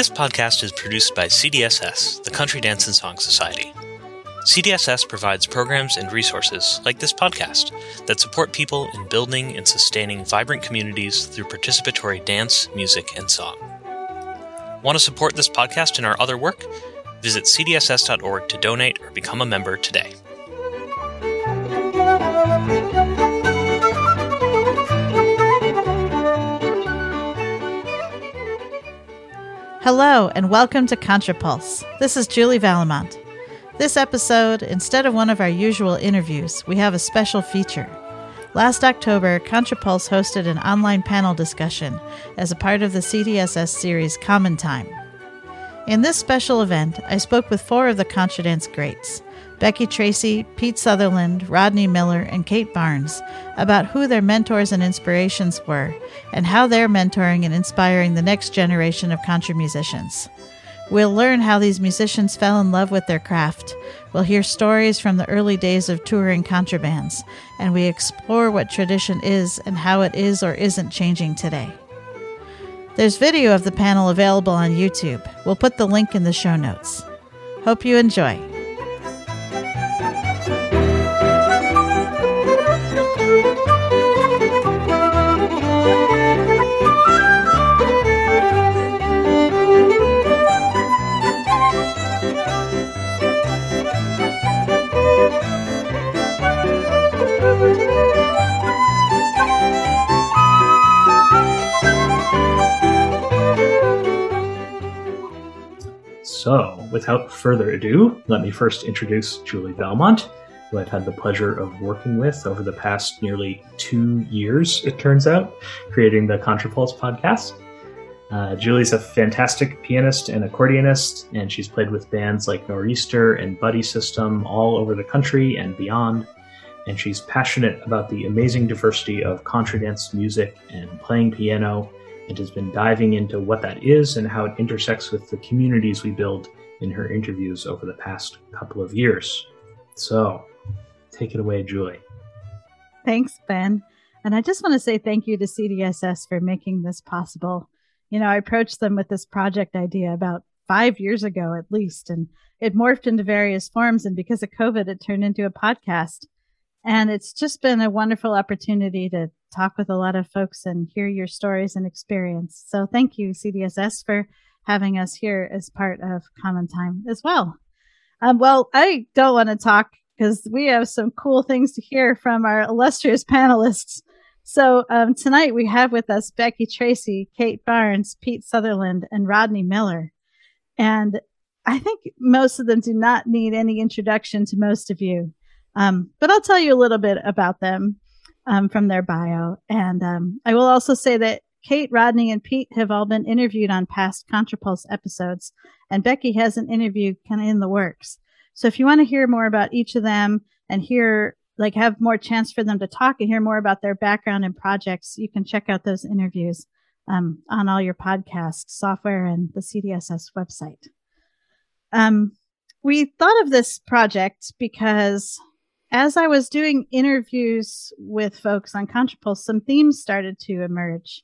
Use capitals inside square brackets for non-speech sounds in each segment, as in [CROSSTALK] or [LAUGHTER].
This podcast is produced by CDSS, the Country Dance and Song Society. CDSS provides programs and resources like this podcast that support people in building and sustaining vibrant communities through participatory dance, music, and song. Want to support this podcast and our other work? Visit cdss.org to donate or become a member today. Hello, and welcome to ContraPulse. This is Julie Vallimont. This episode, instead of one of our usual interviews, we have a special feature. Last October, ContraPulse hosted an online panel discussion as a part of the CDSS series Common Time. In this special event, I spoke with four of the ContraDance greats Becky Tracy, Pete Sutherland, Rodney Miller, and Kate Barnes about who their mentors and inspirations were and how they're mentoring and inspiring the next generation of contra musicians. We'll learn how these musicians fell in love with their craft. We'll hear stories from the early days of touring contrabands, and we explore what tradition is and how it is or isn't changing today. There's video of the panel available on YouTube. We'll put the link in the show notes. Hope you enjoy. So, without further ado, let me first introduce Julie Vallimont, who I've had the pleasure of working with over the past nearly two years, it turns out, creating the ContraPulse podcast. Uh, Julie's a fantastic pianist and accordionist, and she's played with bands like Nor'easter and Buddy System all over the country and beyond. And she's passionate about the amazing diversity of contradance music and playing piano and has been diving into what that is and how it intersects with the communities we build in her interviews over the past couple of years. So, take it away, Julie. Thanks, Ben. And I just want to say thank you to CDSS for making this possible. You know, I approached them with this project idea about five years ago at least, and it morphed into various forms. And because of COVID, it turned into a podcast. And it's just been a wonderful opportunity to talk with a lot of folks and hear your stories and experience. So thank you, CDSS, for having us here as part of Common Time as well. Um, well, I don't want to talk because we have some cool things to hear from our illustrious [LAUGHS] panelists. So um, tonight we have with us Becky Tracy, Kate Barnes, Pete Sutherland, and Rodney Miller. And I think most of them do not need any introduction to most of you. Um, but I'll tell you a little bit about them um, from their bio. And um, I will also say that Kate, Rodney, and Pete have all been interviewed on past ContraPulse episodes, and Becky has an interview kind of in the works. So if you want to hear more about each of them and hear, like, have more chance for them to talk and hear more about their background and projects, you can check out those interviews um, on all your podcast software and the CDSS website. Um, we thought of this project because as I was doing interviews with folks on ContraPulse, some themes started to emerge.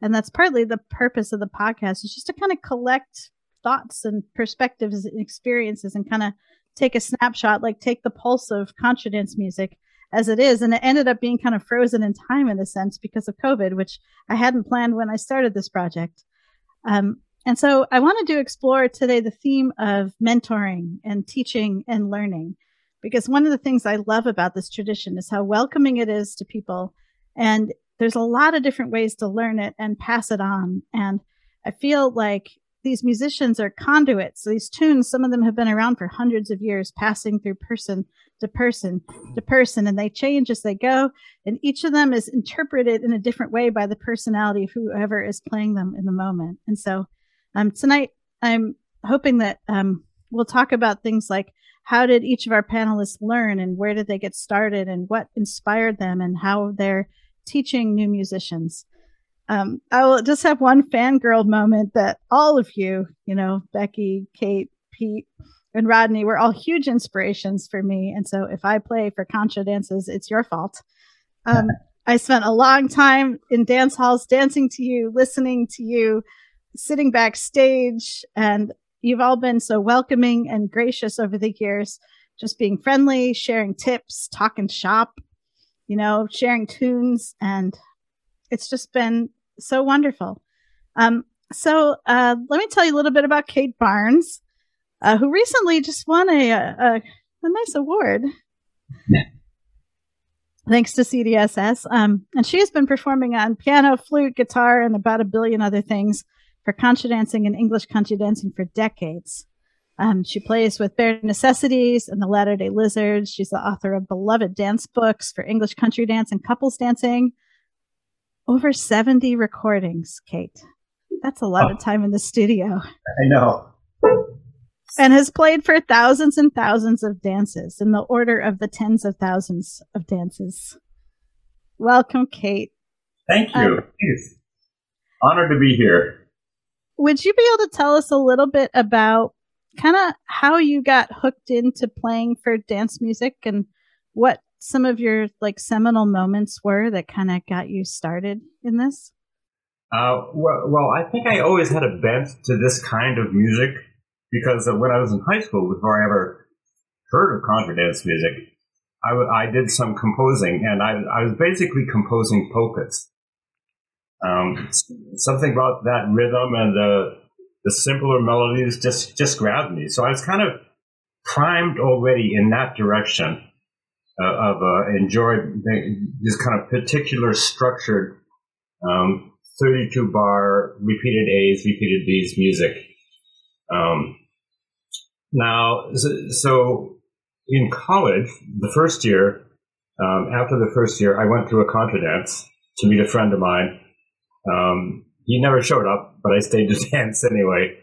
And that's partly the purpose of the podcast is just to kind of collect thoughts and perspectives and experiences and kind of take a snapshot, like take the pulse of contradance music as it is. And it ended up being kind of frozen in time in a sense because of COVID, which I hadn't planned when I started this project. Um, and so I wanted to explore today the theme of mentoring and teaching and learning because one of the things I love about this tradition is how welcoming it is to people. And there's a lot of different ways to learn it and pass it on. And I feel like these musicians are conduits. These tunes, some of them have been around for hundreds of years, passing through person to person to person, and they change as they go. And each of them is interpreted in a different way by the personality of whoever is playing them in the moment. And so um, tonight, I'm hoping that um, we'll talk about things like how did each of our panelists learn and where did they get started and what inspired them and how they're teaching new musicians. Um, I will just have one fangirl moment that all of you, you know, Becky, Kate, Pete, and Rodney were all huge inspirations for me. And so if I play for contra dances, it's your fault. Um, [LAUGHS] I spent a long time in dance halls dancing to you, listening to you, sitting backstage, and you've all been so welcoming and gracious over the years, just being friendly, sharing tips, talking shop, you know, sharing tunes. And it's just been so wonderful. Um, so uh, let me tell you a little bit about Kate Barnes, uh, who recently just won a, a, a nice award. [LAUGHS] Thanks to CDSS. Um, and she has been performing on piano, flute, guitar, and about a billion other things for contra dancing and English country dancing for decades. Um, she plays with Bare Necessities and the Latter day Lizards. She's the author of beloved dance books for English country dance and couples dancing. Over 70 recordings, Kate. That's a lot oh. of time in the studio. I know. And has played for thousands and thousands of dances in the order of the tens of thousands of dances. Welcome, Kate. Thank you. Um, Honored to be here. Would you be able to tell us a little bit about kind of how you got hooked into playing for dance music and what some of your like seminal moments were that kind of got you started in this? Uh, well, well, I think I always had a bent to this kind of music because when I was in high school, before I ever heard of contra dance music, I, w- I did some composing, and I, I was basically composing polkas. Um, something about that rhythm and the the simpler melodies just just grabbed me. So I was kind of primed already in that direction uh, of uh, enjoyed this kind of particular structured um, 32 bar repeated A's, repeated B's music. Um, now, so in college, the first year, um, after the first year, I went to a contra dance to meet a friend of mine. Um, he never showed up, but I stayed to [LAUGHS] dance anyway.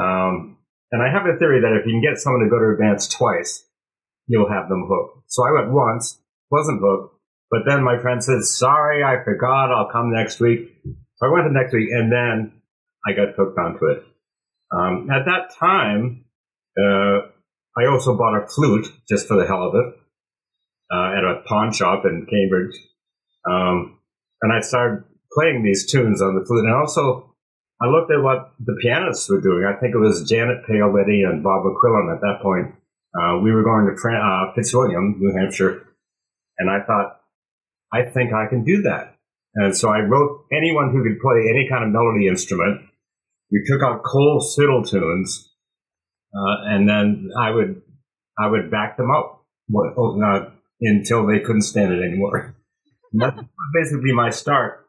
Um, and I have a theory that if you can get someone to go to a dance twice, you'll have them hooked. So I went once, wasn't hooked, but then my friend said, sorry, I forgot, I'll come next week. So I went the next week and then I got hooked onto it. Um, at that time, uh, I also bought a flute just for the hell of it uh, at a pawn shop in Cambridge. Um, and I started playing these tunes on the flute. And also, I looked at what the pianists were doing. I think it was Janet Paoletti and Bob McQuillan at that point. Uh, we were going to Fran- uh, Fitzwilliam, New Hampshire, and I thought, I think I can do that. And so I wrote anyone who could play any kind of melody instrument. We took out Cole's fiddle tunes, uh, and then I would I would back them up uh, until they couldn't stand it anymore. [LAUGHS] that's basically my start.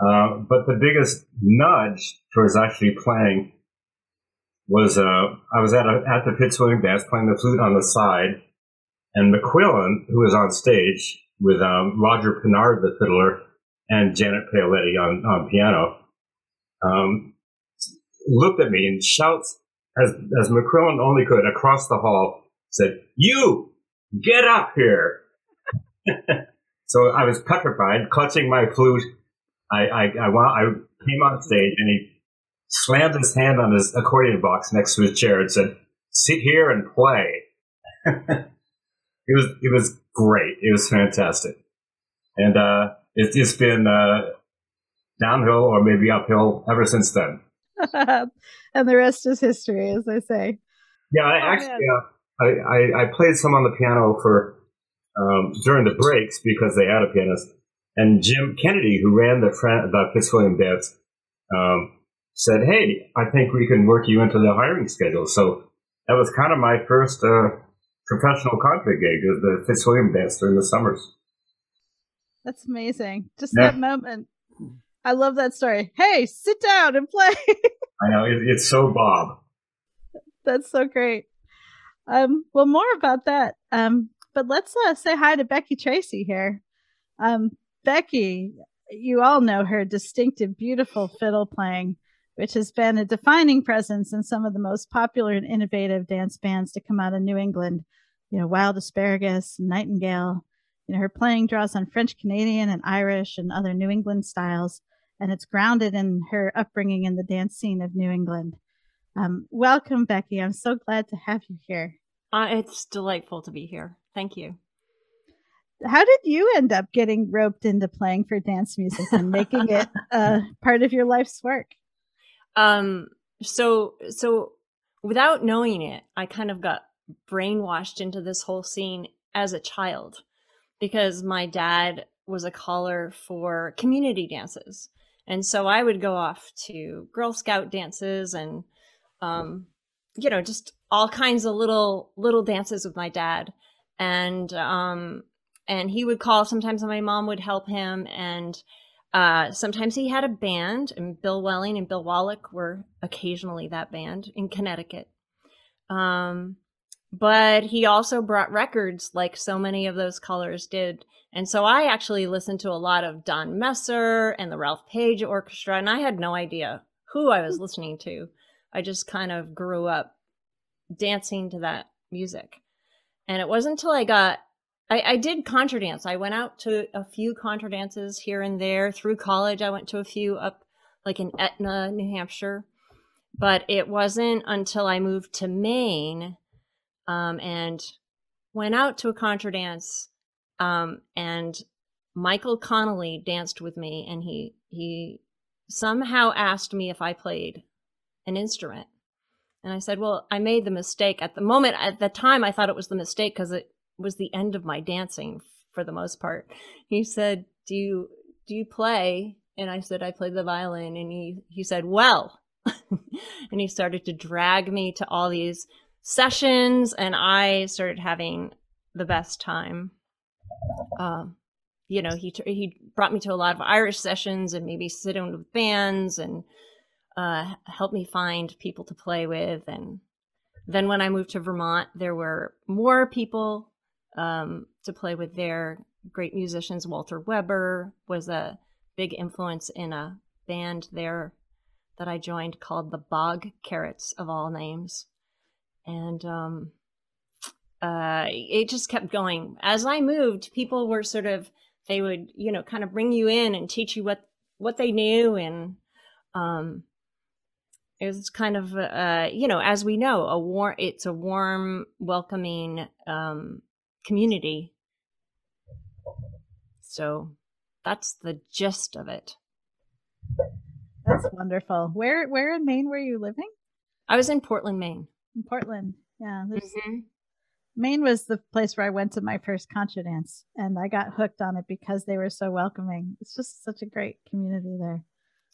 Uh, but the biggest nudge towards actually playing was uh, I was at a, at the Fitzwilliam dance playing the flute on the side, and McQuillan, who was on stage with um, Roger Pinard, the fiddler, and Janet Paoletti on, on piano, um, looked at me and shouts as as McQuillan only could across the hall, said, "You get up here!" [LAUGHS] so I was petrified, clutching my flute I, I, I, I came on stage and he slammed his hand on his accordion box next to his chair and said, sit here and play. [LAUGHS] it was, it was great. It was fantastic. And, uh, it, has been, uh, downhill or maybe uphill ever since then. [LAUGHS] and the rest is history, as they say. Yeah, I oh, actually, uh, I, I, I, played some on the piano for, um, during the breaks because they had a pianist and Jim Kennedy, who ran the, Fran- the Fitzwilliam dance, um, said, Hey, I think we can work you into the hiring schedule. So that was kind of my first uh, professional contra gig, the Fitzwilliam dance during the summers. That's amazing. Just yeah. that moment. I love that story. Hey, sit down and play. I know. It, it's so Bob. That's so great. Um, well, more about that. Um, but let's uh, say hi to Becky Tracy here. Um, Becky, you all know her distinctive, beautiful fiddle playing, which has been a defining presence in some of the most popular and innovative dance bands to come out of New England. You know, Wild Asparagus, Nightingale. You know, her playing draws on French Canadian and Irish and other New England styles, and it's grounded in her upbringing in the dance scene of New England. Um, welcome, Becky. I'm so glad to have you here. Uh, it's delightful to be here. Thank you how did you end up getting roped into playing for dance music and making it [LAUGHS] uh, part of your life's work? Um, so so without knowing it, I kind of got brainwashed into this whole scene as a child because my dad was a caller for community dances. And so I would go off to Girl Scout dances and um, you know, just all kinds of little little dances with my dad. And um and he would call sometimes my mom would help him and uh, sometimes he had a band, and Bill Welling and Bill Wallach were occasionally that band in Connecticut. Um, but he also brought records like so many of those callers did. And so I actually listened to a lot of Don Messer and the Ralph Page Orchestra, and I had no idea who I was listening to. I just kind of grew up dancing to that music. And it wasn't until I got I, I did contra dance. I went out to a few contra dances here and there through college. I went to a few up like in Etna, New Hampshire. But it wasn't until I moved to Maine um, and went out to a contra dance um, and Michael Connolly danced with me and he he somehow asked me if I played an instrument. And I said, "Well, I made the mistake at the moment. At the time, I thought it was the mistake because it was the end of my dancing for the most part. He said, "Do you do you play?" And I said, "I play the violin." And he he said, "Well," [LAUGHS] and he started to drag me to all these sessions, and I started having the best time. Um, you know, he he brought me to a lot of Irish sessions and maybe sitting with bands and uh, me find people to play with. And then when I moved to Vermont, there were more people um, to play with their great musicians. Walter Weber was a big influence in a band there that I joined called the Bog Carrots of all names. And um, uh, it just kept going. As I moved, people were sort of, they would, you know, kind of bring you in and teach you what, what they knew. And um, it was kind of, uh, you know, as we know, a warm, it's a warm, welcoming um, community. So that's the gist of it. That's wonderful. Where where in Maine were you living? I was in Portland, Maine. In Portland. Yeah. Mm-hmm. Maine was the place where I went to my first contra dance and I got hooked on it because they were so welcoming. It's just such a great community there.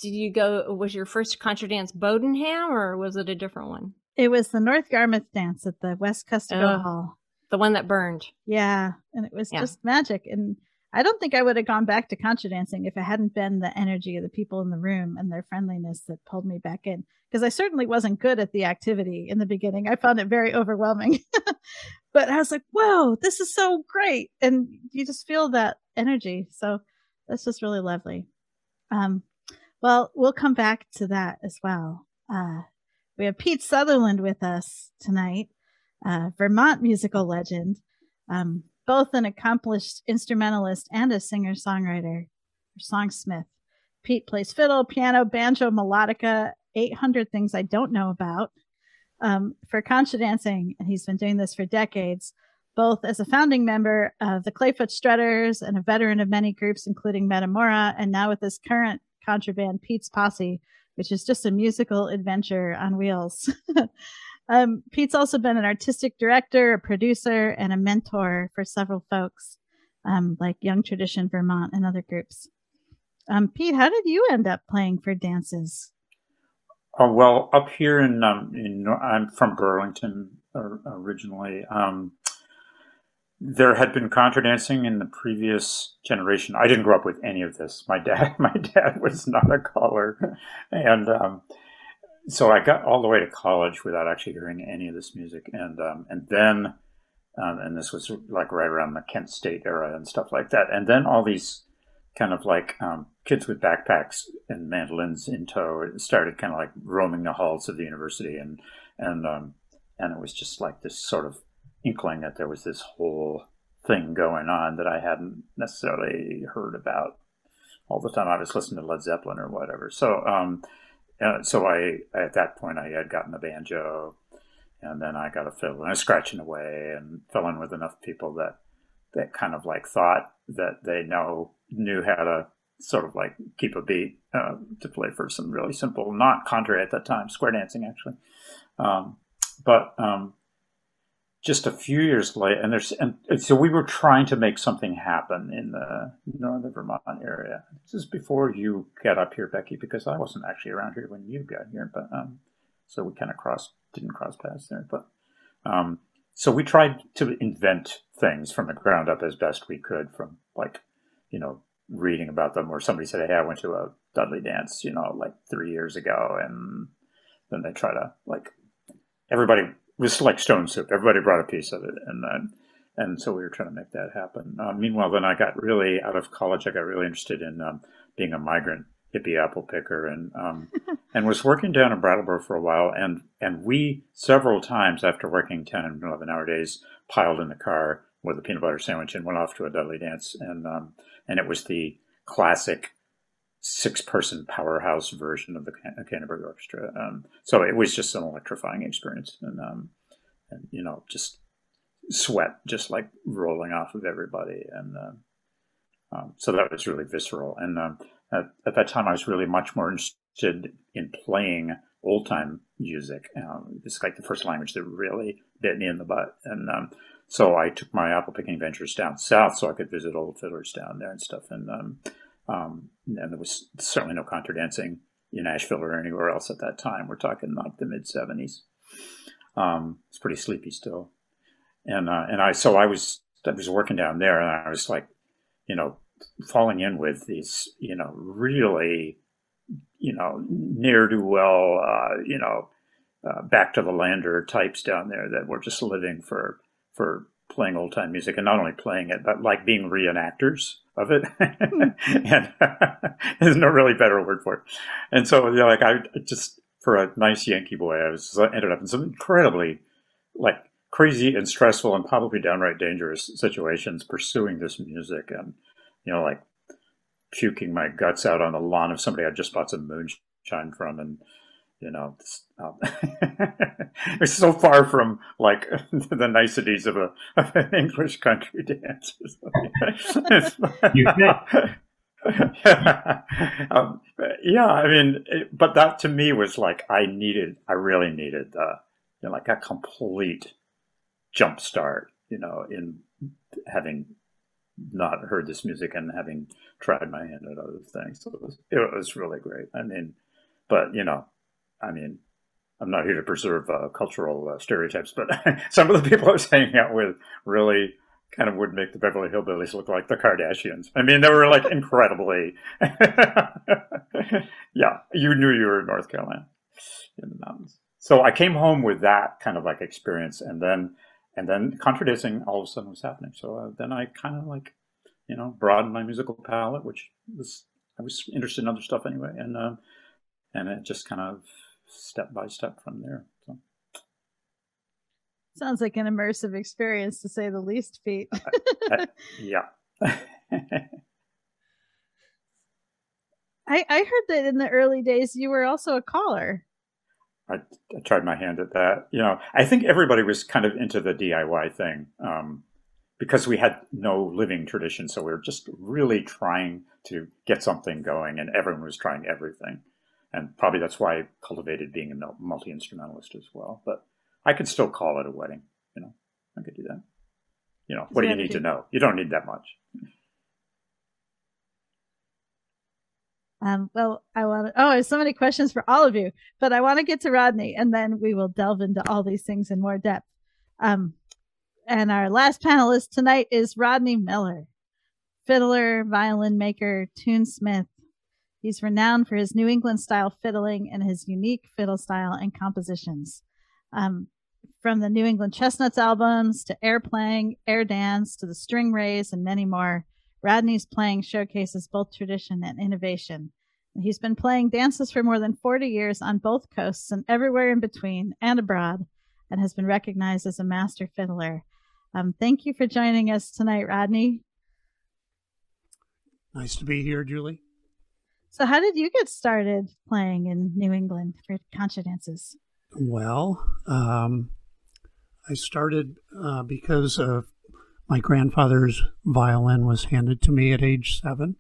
Did you go was your first contra dance Bowdoinham or was it a different one? It was the North Yarmouth dance at the Wescustogo Hall. The one that burned. Yeah. And it was yeah. just magic. And I don't think I would have gone back to contra dancing if it hadn't been the energy of the people in the room and their friendliness that pulled me back in. Because I certainly wasn't good at the activity in the beginning. I found it very overwhelming. [LAUGHS] but I was like, whoa, this is so great. And you just feel that energy. So that's just really lovely. Um, well, we'll come back to that as well. Uh, we have Pete Sutherland with us tonight uh, Vermont musical legend, um, both an accomplished instrumentalist and a singer songwriter songsmith. Pete plays fiddle, piano, banjo, melodica, 800 things I don't know about um, for contra dancing. And he's been doing this for decades, both as a founding member of the Clayfoot Strutters and a veteran of many groups, including Metamora, and now with his current contraband, Pete's Posse, which is just a musical adventure on wheels. [LAUGHS] Um, Pete's also been an artistic director, a producer, and a mentor for several folks, um, like Young Tradition Vermont and other groups. Um, Pete, how did you end up playing for dances? Oh well, up here in um, in I'm from Burlington originally. Um, there had been contra dancing in the previous generation. I didn't grow up with any of this. My dad, [LAUGHS] my dad was not a caller, and um, so I got all the way to college without actually hearing any of this music, and um, and then, um, and this was like right around the Kent State era and stuff like that, and then all these kind of like um, kids with backpacks and mandolins in tow started kind of like roaming the halls of the university, and and um, and it was just like this sort of inkling that there was this whole thing going on that I hadn't necessarily heard about all the time. I was listening to Led Zeppelin or whatever, so. Uh, so I at that point I had gotten a banjo, and then I got a fiddle and I was scratching away and fell in with enough people that that kind of like thought that they know knew how to sort of like keep a beat uh, to play for some really simple, not contrary at that time, square dancing actually. Um, but um, just a few years later, and there's and so we were trying to make something happen in the northern Vermont area. This is before you got up here, Becky, because I wasn't actually around here when you got here, but um, so we kind of crossed, didn't cross paths there, but um, so we tried to invent things from the ground up as best we could, from like you know reading about them, or somebody said, "Hey, I went to a Dudley dance, you know, like three years ago," and then they try to like everybody was like stone soup. Everybody brought a piece of it, and then and so we were trying to make that happen. Uh, meanwhile, then I got really out of college. I got really interested in um, being a migrant hippie apple picker, and um, [LAUGHS] and was working down in Brattleboro for a while. And and we several times after working ten and eleven hour days piled in the car with a peanut butter sandwich and went off to a Dudley dance. And um, and it was the classic six person powerhouse version of the Canterbury Orchestra. Um, so it was just an electrifying experience. And, um, and, you know, just sweat just like rolling off of everybody. And uh, um, so that was really visceral. And um, at, at, that time, I was really much more interested in playing old time music. Um, it's like the first language that really bit me in the butt. And so I took my apple picking ventures down south so I could visit old fiddlers down there and stuff. And um, and there was certainly no contra dancing in Asheville or anywhere else at that time. We're talking like the mid '70s. Um, it's pretty sleepy still, and uh, and I so I was I was working down there, and I was like, you know, falling in with these, you know, really, you know, near do well, uh, you know, uh, back to the lander types down there that were just living for for playing old time music and not only playing it, but like being reenactors of it. Hmm. [LAUGHS] and [LAUGHS] there's no really better word for it. And so, you know, like I just, for a nice Yankee boy, I was ended up in some incredibly like crazy and stressful and probably downright dangerous situations pursuing this music and, you know, like puking my guts out on the lawn of somebody I just bought some moonshine from and, you know, um, [LAUGHS] it's so far from like [LAUGHS] the niceties of a of an English country [LAUGHS] dance. you um, yeah, I mean, it, but that to me was like I needed, I really needed, uh, you know, like a complete jump start, you know, in having not heard this music and having tried my hand at other things. So it was, it was really great. I mean, but you know, I mean, I'm not here to preserve uh, cultural uh, stereotypes, but [LAUGHS] some of the people I was hanging out with really kind of would make the Beverly Hillbillies look like the Kardashians. I mean, they were like incredibly. [LAUGHS] yeah, you knew you were in North Carolina in the mountains. So I came home with that kind of like experience, and then and then contradicting all of a sudden was happening. So uh, then I kind of like you know broadened my musical palette, which was I was interested in other stuff anyway, and uh, and it just kind of step by step from there. So. Sounds like an immersive experience to say the least, Pete. uh, [LAUGHS] uh, yeah. I, I heard that in the early days you were also a caller. I, I, tried my hand at that. You know, I think everybody was kind of into the DIY thing um, because we had no living tradition. So we were just really trying to get something going, and everyone was trying everything and probably that's why I cultivated being a multi instrumentalist as well. But I could still call it a wedding. You know, I could do that. You know, what do you need to know? You don't need that much. Um, well, I want to, oh, have so many questions for all of you, but I want to get to Rodney and then we will delve into all these things in more depth. Um, and our last panelist tonight is Rodney Miller, fiddler, violin maker, tunesmith, He's renowned for his New England style fiddling and his unique fiddle style and compositions. Um, from the New England Chestnuts albums to air playing, air dance to the string raise, and many more, Rodney's playing showcases both tradition and innovation. He's been playing dances for more than 40 years on both coasts and everywhere in between and abroad, and has been recognized as a master fiddler. Um, thank you for joining us tonight, Rodney. Nice to be here, Julie. So, how did you get started playing in New England for contra dances? Well, um, I started uh, because of my grandfather's violin was handed to me at age seven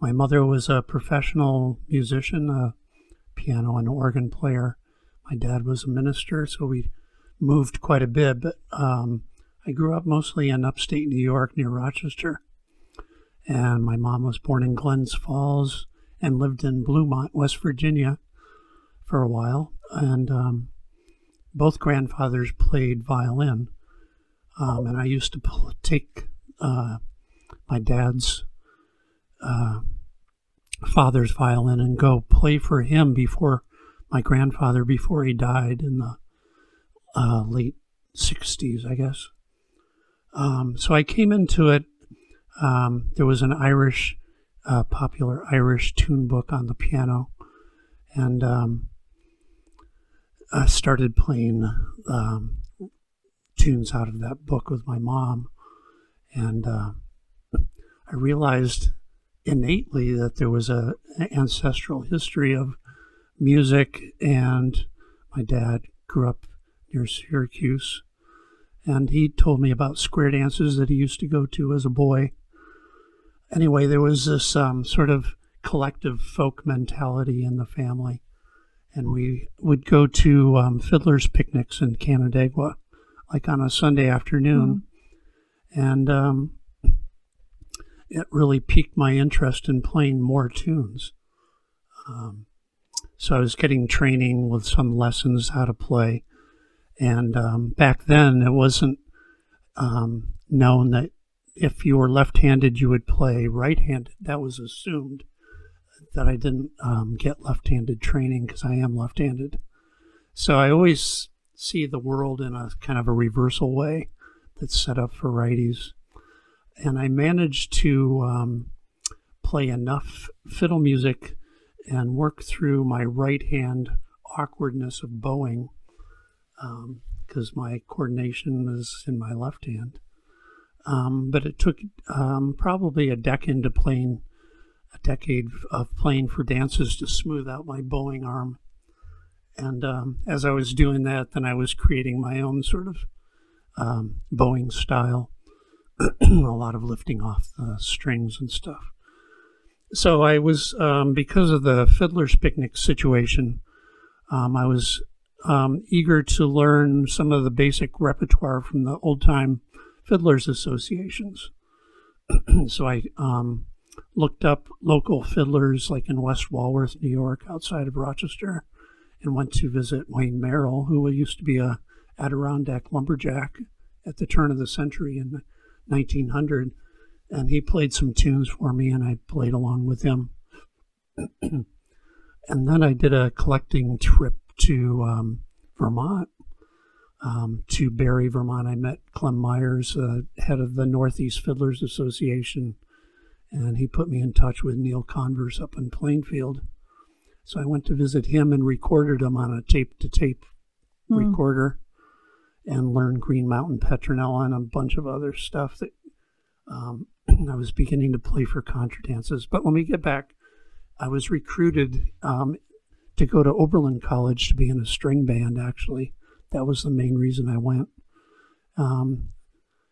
my mother was a professional musician, a piano and organ player. My dad was a minister, so we moved quite a bit. But um, I grew up mostly in upstate New York near Rochester. And my mom was born in Glens Falls and lived in Bluemont, West Virginia for a while. And um, both grandfathers played violin. Um, and I used to take uh, my dad's uh, father's violin and go play for him before my grandfather, before he died in the uh, late 60s, I guess. Um, so I came into it. Um, there was an Irish, uh, popular Irish tune book on the piano, and um, I started playing um, tunes out of that book with my mom, and uh, I realized innately that there was a an ancestral history of music, and my dad grew up near Syracuse, and he told me about square dances that he used to go to as a boy. Anyway, there was this um, sort of collective folk mentality in the family, and we would go to um, fiddlers' picnics in Canandaigua, like on a Sunday afternoon, mm-hmm. and um, it really piqued my interest in playing more tunes. Um, so I was getting training with some lessons how to play. And um, back then, it wasn't um, known that if you were left handed, you would play right handed. That was assumed that I didn't um, get left handed training because I am left handed. So I always see the world in a kind of a reversal way that's set up for righties and I managed to um, play enough fiddle music and work through my right hand awkwardness of bowing because um, my coordination was in my left hand. Um, but it took um, probably a decade to playing a decade of playing for dances to smooth out my bowing arm. And um, as I was doing that, then I was creating my own sort of um, bowing style. [CLEARS THROAT] a lot of lifting off the strings and stuff. So I was, um, because of the fiddler's picnic situation, um, I was eager to learn some of the basic repertoire from the old time fiddlers associations. [CLEARS THROAT] so I um, looked up local fiddlers like in West Walworth, New York, outside of Rochester, and went to visit Wayne Merrill, who used to be a Adirondack lumberjack at the turn of the century in 1900, and he played some tunes for me, and I played along with him. [CLEARS THROAT] and then I did a collecting trip to um, Vermont, um, to Barre, Vermont. I met Clem Myers, uh, head of the Northeast Fiddlers Association, and he put me in touch with Neil Converse up in Plainfield. So I went to visit him and recorded him on a tape to tape recorder and learned Green Mountain Petronella and a bunch of other stuff that um, [CLEARS THROAT] I was beginning to play for contra dances. But when we get back, I was recruited um, to go to Oberlin College to be in a string band, actually. That was the main reason I went. Um,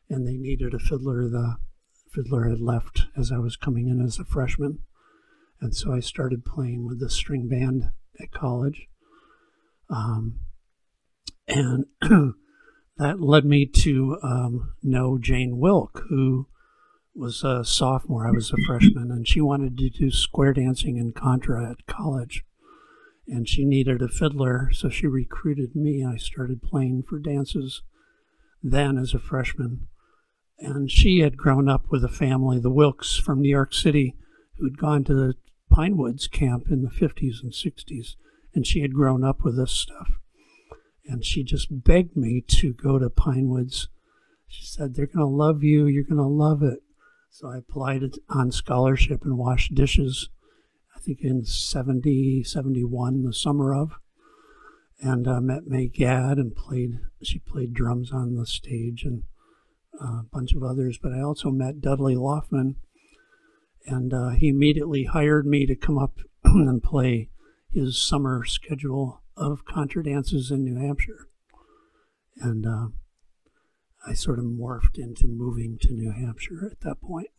and they needed a fiddler. The fiddler had left as I was coming in as a freshman. And so I started playing with the string band at college. Um, and [CLEARS THROAT] that led me to um, know Jane Wilk, who was a sophomore. I was a freshman, and she wanted to do square dancing and contra at college. And she needed a fiddler, so she recruited me. I started playing for dances then as a freshman. And she had grown up with a family, the Wilkes from New York City, who'd gone to the Pine Woods camp in the 50s and 60s. And she had grown up with this stuff and she just begged me to go to Pine Woods. She said, They're going to love you. You're going to love it. So I applied on scholarship and washed dishes, I think in 70, 71, the summer of. And uh, met May Gadd and played, she played drums on the stage and uh, a bunch of others. But I also met Dudley Laufman, and uh, he immediately hired me to come up [CLEARS THROAT] and play his summer schedule of contra dances in New Hampshire. And uh, I sort of morphed into moving to New Hampshire at that point.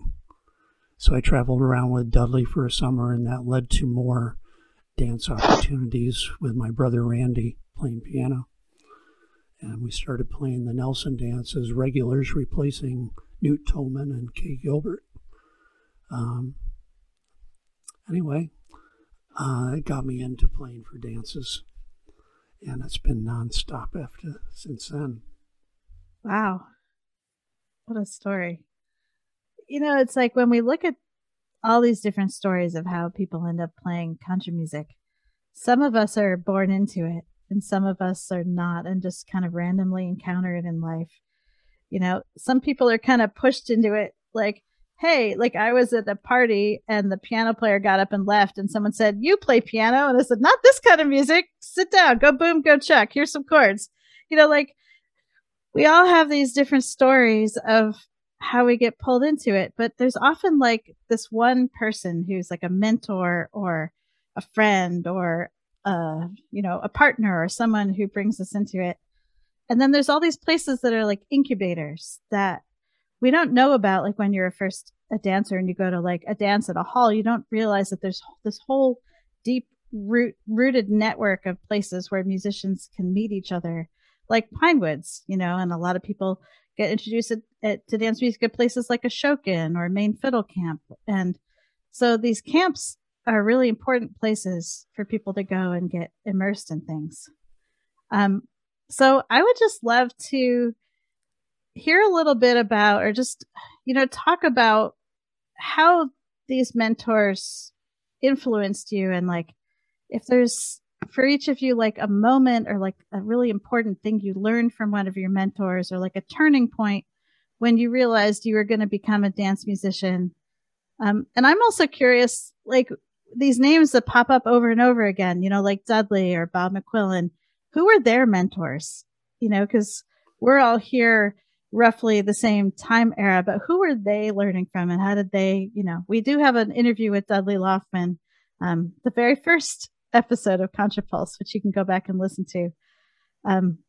So I traveled around with Dudley for a summer, and that led to more dance opportunities with my brother Randy playing piano. And we started playing the Nelson dance as regulars, replacing Newt Tolman and Kay Gilbert. Um, anyway, uh, it got me into playing for dances, and it's been nonstop after since then. Wow, what a story! You know, it's like when we look at all these different stories of how people end up playing country music. Some of us are born into it, and some of us are not, and just kind of randomly encounter it in life. You know, some people are kind of pushed into it, like, hey, like I was at a party and the piano player got up and left, and someone said, You play piano? And I said, Not this kind of music. Sit down, go boom, go chuck. Here's some chords. You know, like we all have these different stories of how we get pulled into it, but there's often like this one person who's like a mentor or a friend or uh you know a partner or someone who brings us into it. And then there's all these places that are like incubators that we don't know about like when you're a first a dancer and you go to like a dance at a hall you don't realize that there's this whole deep root rooted network of places where musicians can meet each other like pinewoods you know and a lot of people get introduced at, to dance music at places like Ashokan or Maine Fiddle Camp. And so these camps are really important places for people to go and get immersed in things. Um, so I would just love to hear a little bit about, or just, you know, talk about how these mentors influenced you and like if there's for each of you like a moment or like a really important thing you learned from one of your mentors or like a turning point when you realized you were going to become a dance musician um, and i'm also curious like these names that pop up over and over again you know like dudley or bob mcquillan who were their mentors? You know, because we're all here roughly the same time era, but who were they learning from and how did they, you know, we do have an interview with Dudley Laufman, um, the very first episode of Contrapulse, which you can go back and listen to. Um,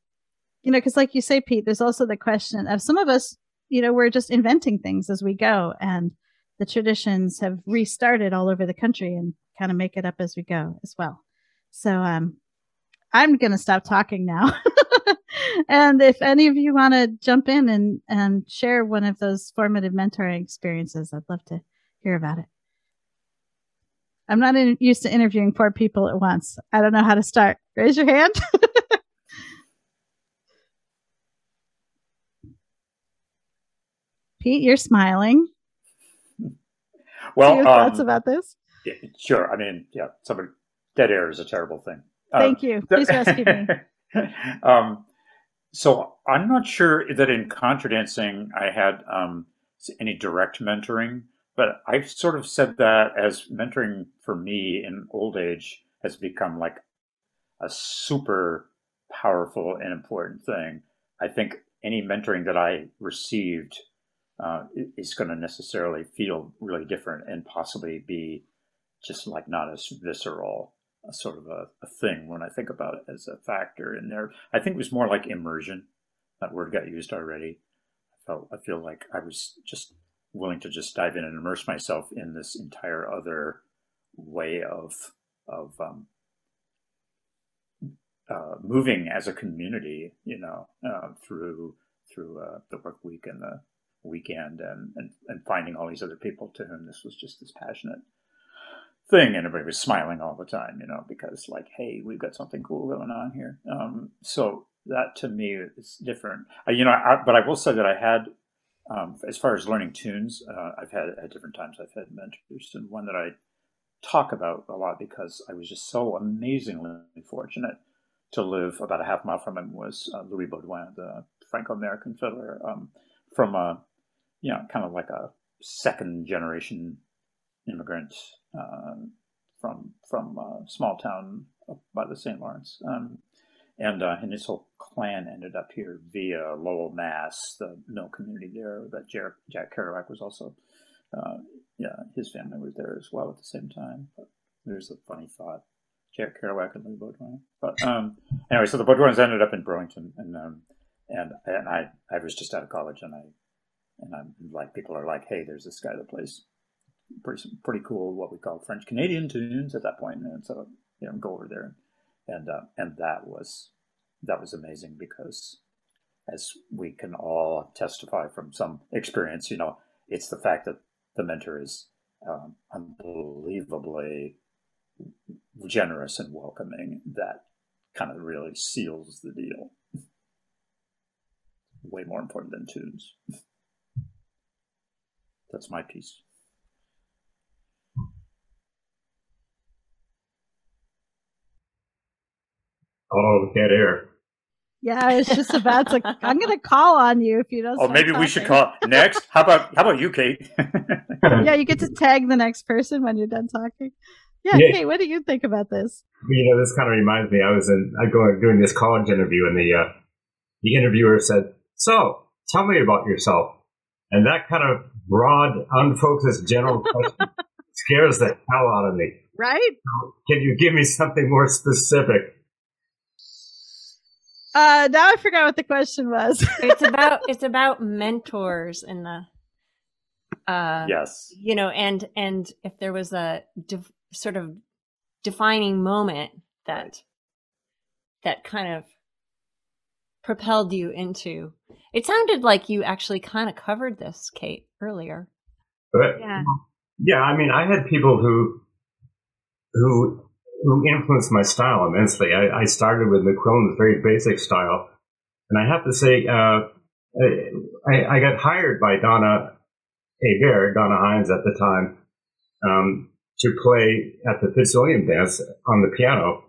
you know, because like you say, Pete, there's also the question of some of us, you know, we're just inventing things as we go, and the traditions have restarted all over the country and kind of make it up as we go as well. So, um, I'm going to stop talking now. [LAUGHS] and if any of you want to jump in and, and share one of those formative mentoring experiences, I'd love to hear about it. I'm not in, used to interviewing four people at once. I don't know how to start. Raise your hand. [LAUGHS] Pete, you're smiling. Well, your um, thoughts about this? Yeah, sure. I mean, yeah, somebody dead air is a terrible thing. Thank uh, you. Please rescue me. [LAUGHS] um, so I'm not sure that in contra dancing I had um, any direct mentoring, but I've sort of said that as mentoring for me in old age has become like a super powerful and important thing. I think any mentoring that I received uh, is going to necessarily feel really different and possibly be just like not as visceral a sort of a, a, thing when I think about it as a factor in there. I think it was more like immersion. That word got used already. I felt I feel like I was just willing to just dive in and immerse myself in this entire other way of of um, uh, moving as a community. You know, uh, through through uh, the work week and the weekend, and, and and finding all these other people to whom this was just this passionate thing, and everybody was smiling all the time, you know, because like, hey, we've got something cool going on here. Um, so that to me is different. Uh, you know, I, but I will say that I had, um, as far as learning tunes, uh, I've had at different times I've had mentors, and one that I talk about a lot because I was just so amazingly fortunate to live about a half mile from him was uh, Louis Beaudoin, the Franco-American fiddler, um, from a, you know, kind of like a second generation immigrant um, from from a small town by the St. Lawrence. Um, and, uh, and his whole clan ended up here via Lowell, Mass, the mill community there. That Jack, Jack Kerouac was also, uh, yeah, his family was there as well at the same time. But there's a funny thought. Jack Kerouac and Louis Beaudoin. But um, anyway, so the Beaudoins ended up in Burlington, and um, and and I I was just out of college, and I and I'm like people are like, hey, there's this guy that plays pretty pretty cool what we call French Canadian tunes at that point, and so you know go over there, and uh, and that was that was amazing because as we can all testify from some experience, you know, it's the fact that the mentor is um, unbelievably generous and welcoming that kind of really seals the deal. Way more important than tunes. That's my piece. Oh, dead air. Yeah, I was just about to. I'm going to call on you if you don't. Oh, maybe talking. we should call next. How about how about you, Kate? [LAUGHS] yeah, you get to tag the next person when you're done talking. Yeah, yeah, Kate, what do you think about this? You know, this kind of reminds me. I was in I go doing this college interview, and the uh, the interviewer said, "So, tell me about yourself." And that kind of broad, unfocused, general [LAUGHS] question scares the hell out of me. Right? Can you give me something more specific? Uh, now I forgot what the question was. [LAUGHS] it's about [LAUGHS] it's about mentors in the uh yes. you know and and if there was a de- sort of defining moment that that kind of propelled you into it sounded like you actually kind of covered this kate earlier. But, yeah. yeah i mean i had people who who who influenced my style immensely. I, I started with McQuillen's very basic style, and I have to say, uh, I, I, got hired by Donna Hebert, Donna Hines at the time, um, to play at the Fitzwilliam dance on the piano.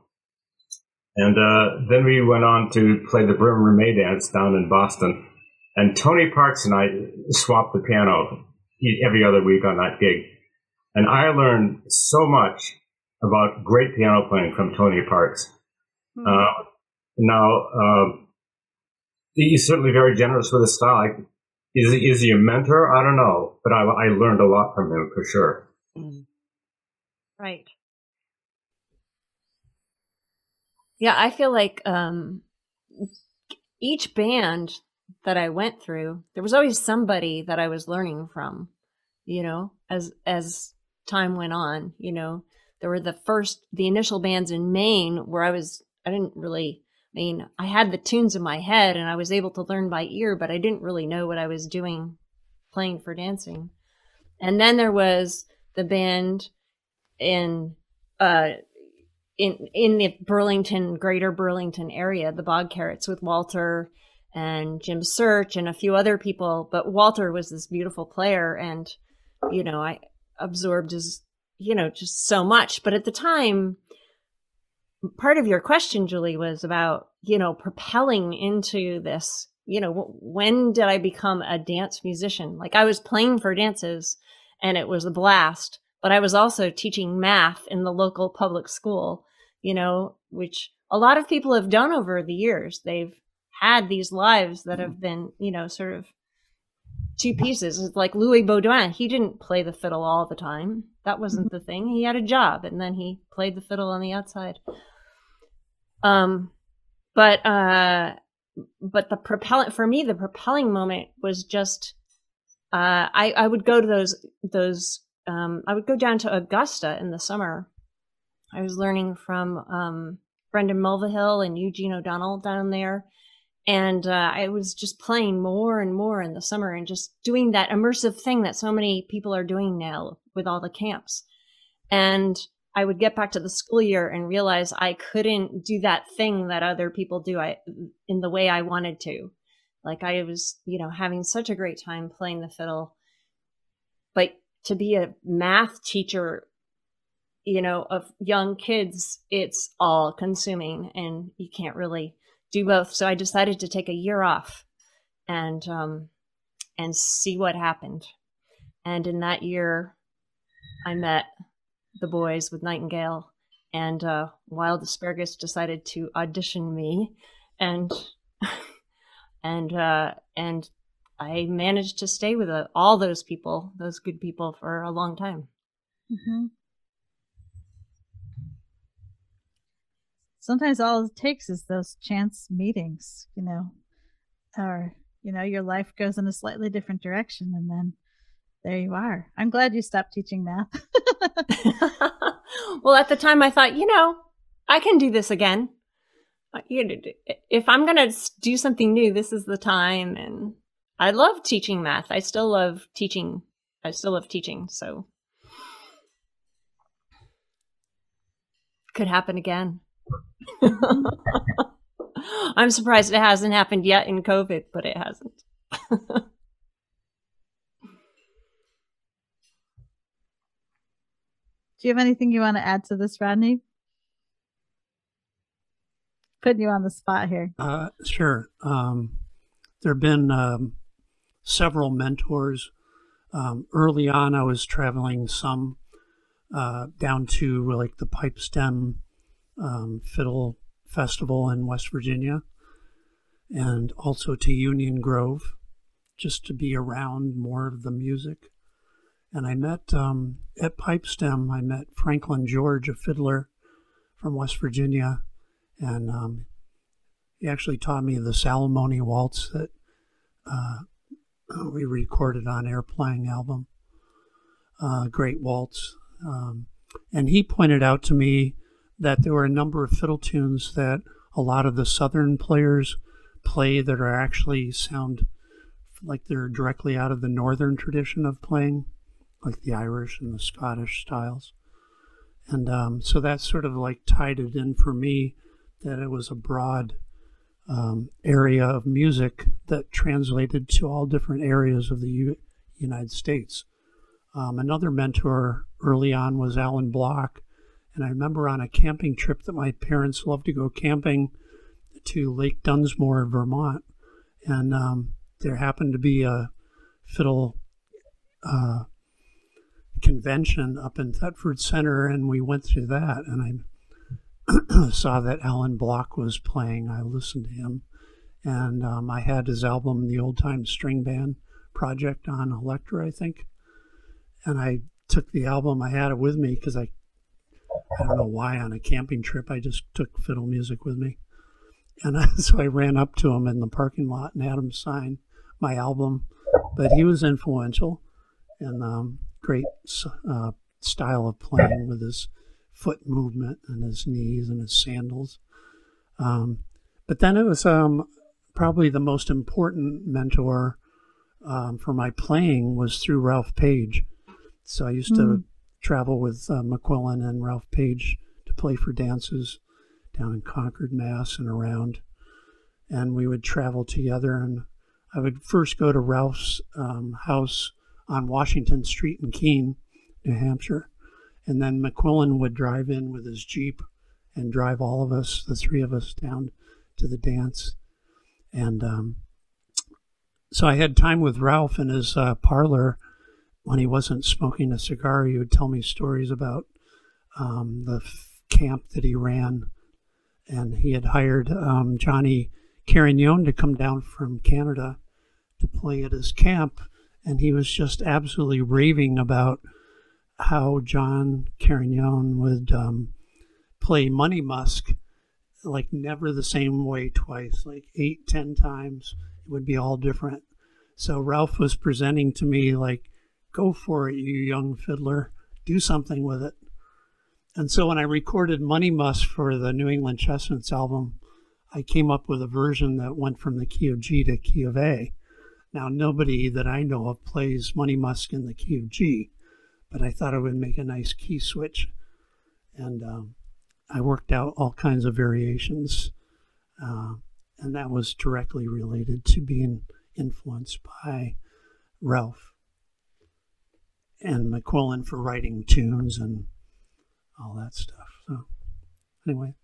And uh, then we went on to play the Brim May dance down in Boston. And Tony Parkes and I swapped the piano every other week on that gig. And I learned so much about great piano playing from Tony Parkes. Mm-hmm. Uh, now, uh, he's certainly very generous with his style. Is he, is he a mentor? I don't know, but I, I learned a lot from him for sure. Mm. Right. Yeah, I feel like um, each band that I went through, there was always somebody that I was learning from. You know, as as time went on, you know, there were the first the initial bands in Maine where I was I didn't really I mean I had the tunes in my head and I was able to learn by ear but I didn't really know what I was doing playing for dancing. And then there was the band in uh in in the Burlington greater Burlington area, the Bog Carrots with Walter and Jim Search and a few other people, but Walter was this beautiful player and you know, I absorbed his you know, just so much. But at the time, part of your question, Julie, was about, you know, propelling into this, you know, when did I become a dance musician? Like I was playing for dances and it was a blast, but I was also teaching math in the local public school, you know, which a lot of people have done over the years. They've had these lives that mm-hmm. have been, you know, sort of two pieces. It's like Louis Beaudoin. He didn't play the fiddle all the time. That wasn't mm-hmm. the thing. He had a job, and then he played the fiddle on the outside. Um, but uh, but the propellant for me, the propelling moment was just uh, I I would go to those those um, I would go down to Augusta in the summer. I was learning from um, Brendan Mulvihill and Eugene O'Donnell down there and uh, I was just playing more and more in the summer and just doing that immersive thing that so many people are doing now with all the camps. And I would get back to the school year and realize I couldn't do that thing that other people do I, in the way I wanted to. Like I was, you know, having such a great time playing the fiddle. But to be a math teacher, you know, of young kids, it's all consuming and you can't really do both. So I decided to take a year off and um, and see what happened. And in that year, I met the boys with Nightingale, and uh, Wild Asparagus decided to audition me, and [LAUGHS] and uh, and I managed to stay with uh, all those people, those good people, for a long time. Mm-hmm. Sometimes all it takes is those chance meetings, you know, or, you know, your life goes in a slightly different direction and then there you are. I'm glad you stopped teaching math. [LAUGHS] well, at the time, I thought, you know, I can do this again. If I'm going to do something new, this is the time. And I love teaching math. I still love teaching. I still love teaching. So could happen again. [LAUGHS] I'm surprised it hasn't happened yet in COVID, but it hasn't. [LAUGHS] Do you have anything you want to add to this, Rodney? Putting you on the spot here. Uh, sure. Um, there have been um, several mentors. Um, early on, I was traveling some uh, down to like the Pipestem um, fiddle festival in West Virginia, and also to Union Grove, just to be around more of the music. And I met um, at Pipestem, I met Franklin George, a fiddler from West Virginia, and um, he actually taught me the Salamone Waltz that uh, we recorded on Airplang album. Uh, great waltz. Um, and he pointed out to me that there were a number of fiddle tunes that a lot of the southern players play that are actually sound like they're directly out of the northern tradition of playing like the Irish and the Scottish styles. And um, so that sort of like tied it in for me that it was a broad um, area of music that translated to all different areas of the U- United States. Um, another mentor early on was Alan Block. And I remember on a camping trip that my parents loved to go camping to Lake Dunmore, Vermont. And um, there happened to be a fiddle uh, convention up in Thetford Center, and we went through that, and I [CLEARS THROAT] saw that Alan Block was playing. I listened to him, and um, I had his album, The Old Time String Band Project, on Elektra, I think, and I took the album. I had it with me because I, I don't know why on a camping trip I just took fiddle music with me, and I, [LAUGHS] so I ran up to him in the parking lot and had him sign my album. But he was influential, and um, great uh, style of playing with his foot movement and his knees and his sandals. Um, but then it was um, probably the most important mentor um, for my playing was through Ralph Page. So I used mm. to hmm. Travel with uh, McQuillen and Ralph Page to play for dances down in Concord, Mass, and around. And we would travel together, and I would first go to Ralph's um, house on Washington Street in Keene, New Hampshire. And then McQuillen would drive in with his Jeep and drive all of us, the three of us, down to the dance. And um, so I had time with Ralph in his uh, parlor when he wasn't smoking a cigar. He would tell me stories about um, the f- camp that he ran. And he had hired um, Johnny Carignan to come down from Canada to play at his camp and he was just absolutely raving about how John Carignan would um, play Money Musk like never the same way twice, like eight, ten times. It would be all different. So Ralph was presenting to me like, "Go for it, you young fiddler. Do something with it." And so when I recorded Money Musk for the New England Chestnuts album, I came up with a version that went from the key of G to key of A. Now, nobody that I know of plays Money Musk in the key of G, but I thought it would make a nice key switch. And um, I worked out all kinds of variations, uh, and that was directly related to being influenced by Ralph and McQuillen for writing tunes and all that stuff. So, anyway.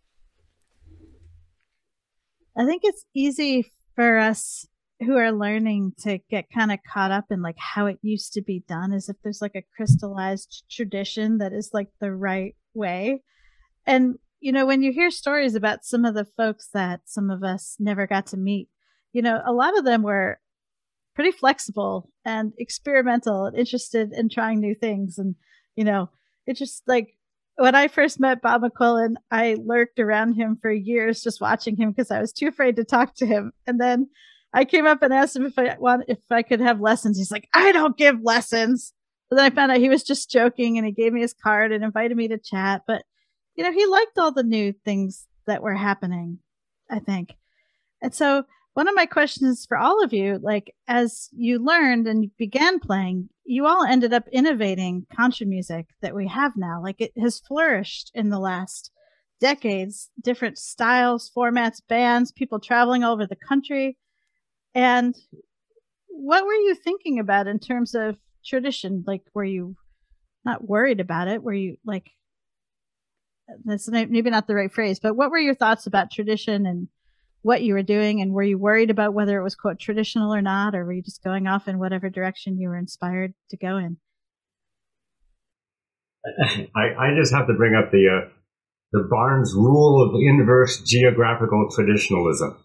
I think it's easy for us who are learning to get kind of caught up in like how it used to be done as if there's like a crystallized tradition that is like the right way and you know when you hear stories about some of the folks that some of us never got to meet you know a lot of them were pretty flexible and experimental and interested in trying new things and you know it just like when I first met Bob McQuillen, I lurked around him for years just watching him because I was too afraid to talk to him. And then I came up and asked him if I want if I could have lessons. He's like, I don't give lessons. But then I found out he was just joking and he gave me his card and invited me to chat. But you know, he liked all the new things that were happening, I think. And so one of my questions for all of you, like as you learned and began playing, you all ended up innovating contra music that we have now. Like it has flourished in the last decades, different styles, formats, bands, people traveling all over the country. And what were you thinking about in terms of tradition? Like, were you not worried about it? Were you like, that's maybe not the right phrase, but what were your thoughts about tradition and what you were doing? And were you worried about whether it was quote traditional or not? Or were you just going off in whatever direction you were inspired to go in? I, I just have to bring up the uh, the Barnes rule of inverse geographical traditionalism,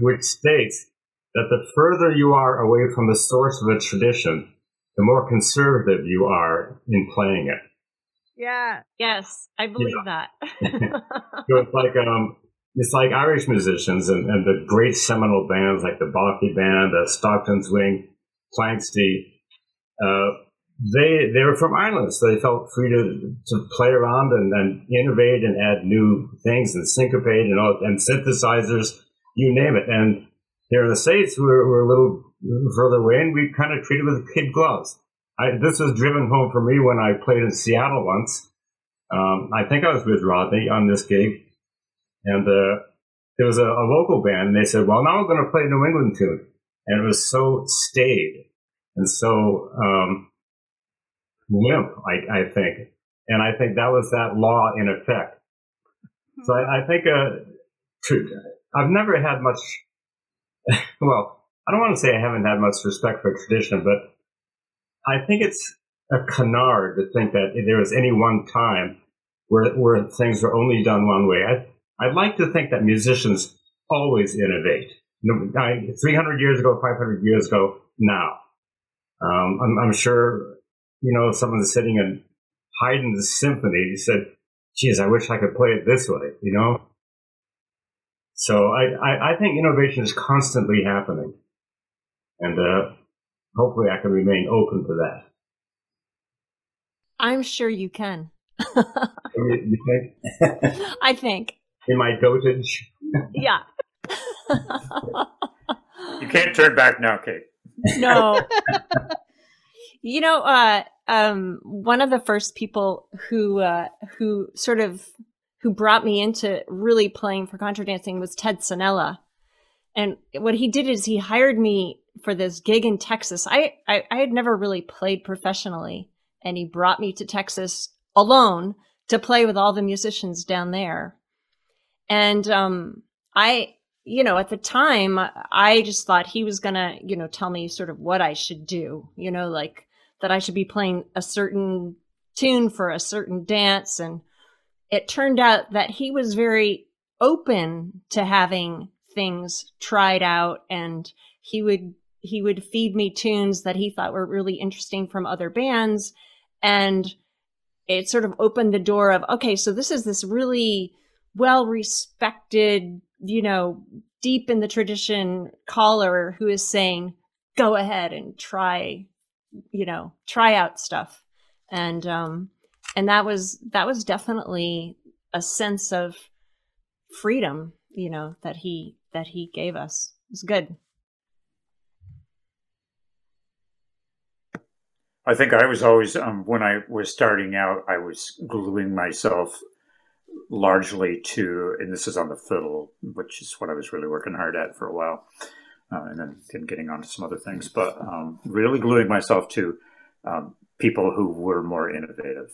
which states that the further you are away from the source of a tradition, the more conservative you are in playing it. Yeah. Yes, I believe yeah. that. [LAUGHS] so it's like um, it's like Irish musicians and, and the great seminal bands like the Bothy Band, the Stockton's Wing, Planxty. Uh, they they were from Ireland, so they felt free to to play around and, and innovate and add new things and syncopate and all and synthesizers, you name it. And here in the states, we're, we're a little further away, and we kind of treated with kid gloves. I, this was driven home for me when I played in Seattle once. Um, I think I was with Rodney on this gig, and uh, there was a, a, local band, and they said, "Well, now we're going to play New England tune," and it was so staid and so um, limp, I, I think. And I think that was that law in effect. So I, I think, uh, I've never had much, [LAUGHS] well, I don't want to say I haven't had much respect for tradition, but I think it's a canard to think that there was any one time where, where things were only done one way. I, I'd like to think that musicians always innovate. 300 years ago, 500 years ago, now. Um, I'm, I'm, sure you know, someone's sitting and Haydn's symphony. Said, geez, I wish I could play it this way, you know? So I, I, I think innovation is constantly happening. And, uh, hopefully I can remain open to that. I'm sure you can. [LAUGHS] you think? I think. In my dotage? yeah. you can't turn back now, Kate. No. You know, uh, um, one of the first people who uh, who sort of who brought me into really playing for contra dancing was Ted Sannella, and what he did is he hired me for this gig in Texas. I, I, I had never really played professionally, and he brought me to Texas alone to play with all the musicians down there. And um, I, you know, at the time, I just thought he was gonna, you know, tell me sort of what I should do. You know, like that I should be playing a certain tune for a certain dance. And it turned out that he was very open to having things tried out and he would he would feed me tunes that he thought were really interesting from other bands and it sort of opened the door of okay so this is this really well respected you know deep in the tradition caller who is saying go ahead and try you know, try out stuff. And, um, and that was, that was definitely a sense of freedom, you know, that he, that he gave us. It was good. I think I was always, um, when I was starting out, I was gluing myself largely to, and this is on the fiddle, which is what I was really working hard at for a while uh, and then, getting on to some other things, but um, really gluing myself to um, people who were more innovative.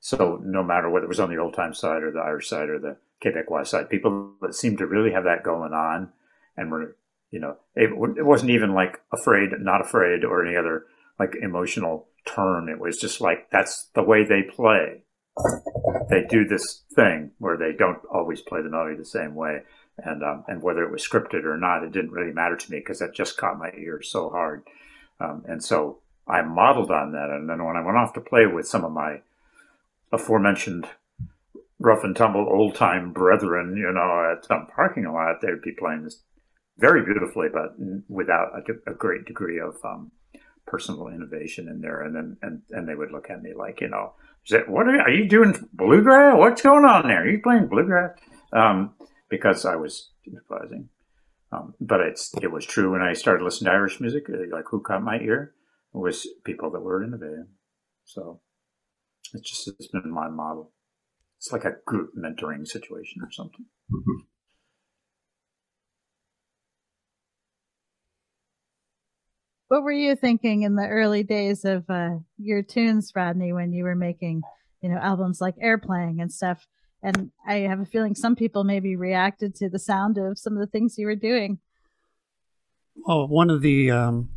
So no matter whether it was on the old time side or the Irish side or the Quebecois side, people that seemed to really have that going on and were, you know, it, it wasn't even like afraid, not afraid, or any other like emotional turn. It was just like that's the way they play. They do this thing where they don't always play the melody the same way and um, and whether it was scripted or not, it didn't really matter to me because that just caught my ear so hard. Um, and so I modeled on that. And then when I went off to play with some of my aforementioned rough and tumble old time brethren, you know, at some parking lot, they'd be playing this very beautifully, but without a, a great degree of um, personal innovation in there. And then and, and they would look at me like, you know, what are, are you doing bluegrass? What's going on there? Are you playing bluegrass? Um, because I was improvising. Um, but it's it was true when I started listening to Irish music. Uh, like who caught my ear it was people that were in the band. So it's just it's been my model. It's like a group mentoring situation or something. Mm-hmm. What were you thinking in the early days of uh, your tunes, Rodney, when you were making, you know, albums like Airplang and stuff? And I have a feeling some people maybe reacted to the sound of some of the things you were doing. Well, one of the um,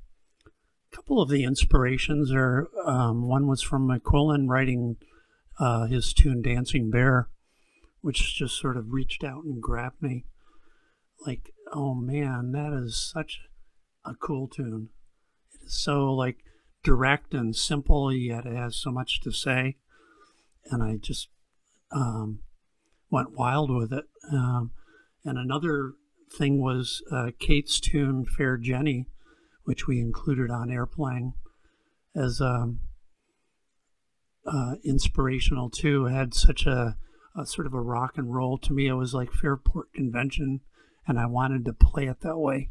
couple of the inspirations are um, one was from McQuillen writing uh, his tune "Dancing Bear," which just sort of reached out and grabbed me. Like, oh man, that is such a cool tune. So like direct and simple, yet it has so much to say. And I just um, went wild with it. Um, and another thing was uh, Kate's tune "Fair Jenny," which we included on Airplang as um, uh, inspirational too. It had such a, a, sort of a rock and roll to me. It was like Fairport Convention, and I wanted to play it that way.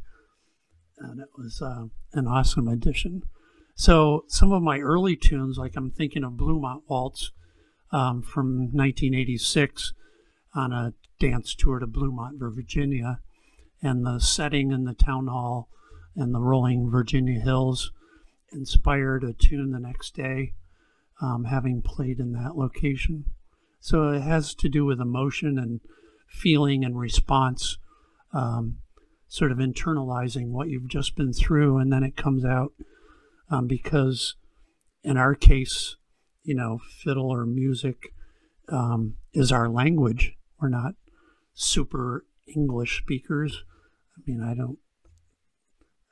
And it was uh, an awesome addition. So some of my early tunes, like I'm thinking of Bluemont Waltz um, from 1986 on a dance tour to Bluemont, Virginia, and the setting in the town hall and the rolling Virginia hills inspired a tune the next day, um, having played in that location. So it has to do with emotion and feeling and response, um, sort of internalizing what you've just been through, and then it comes out um, because, in our case, you know, fiddle or music um, is our language. We're not super English speakers. I mean, I don't,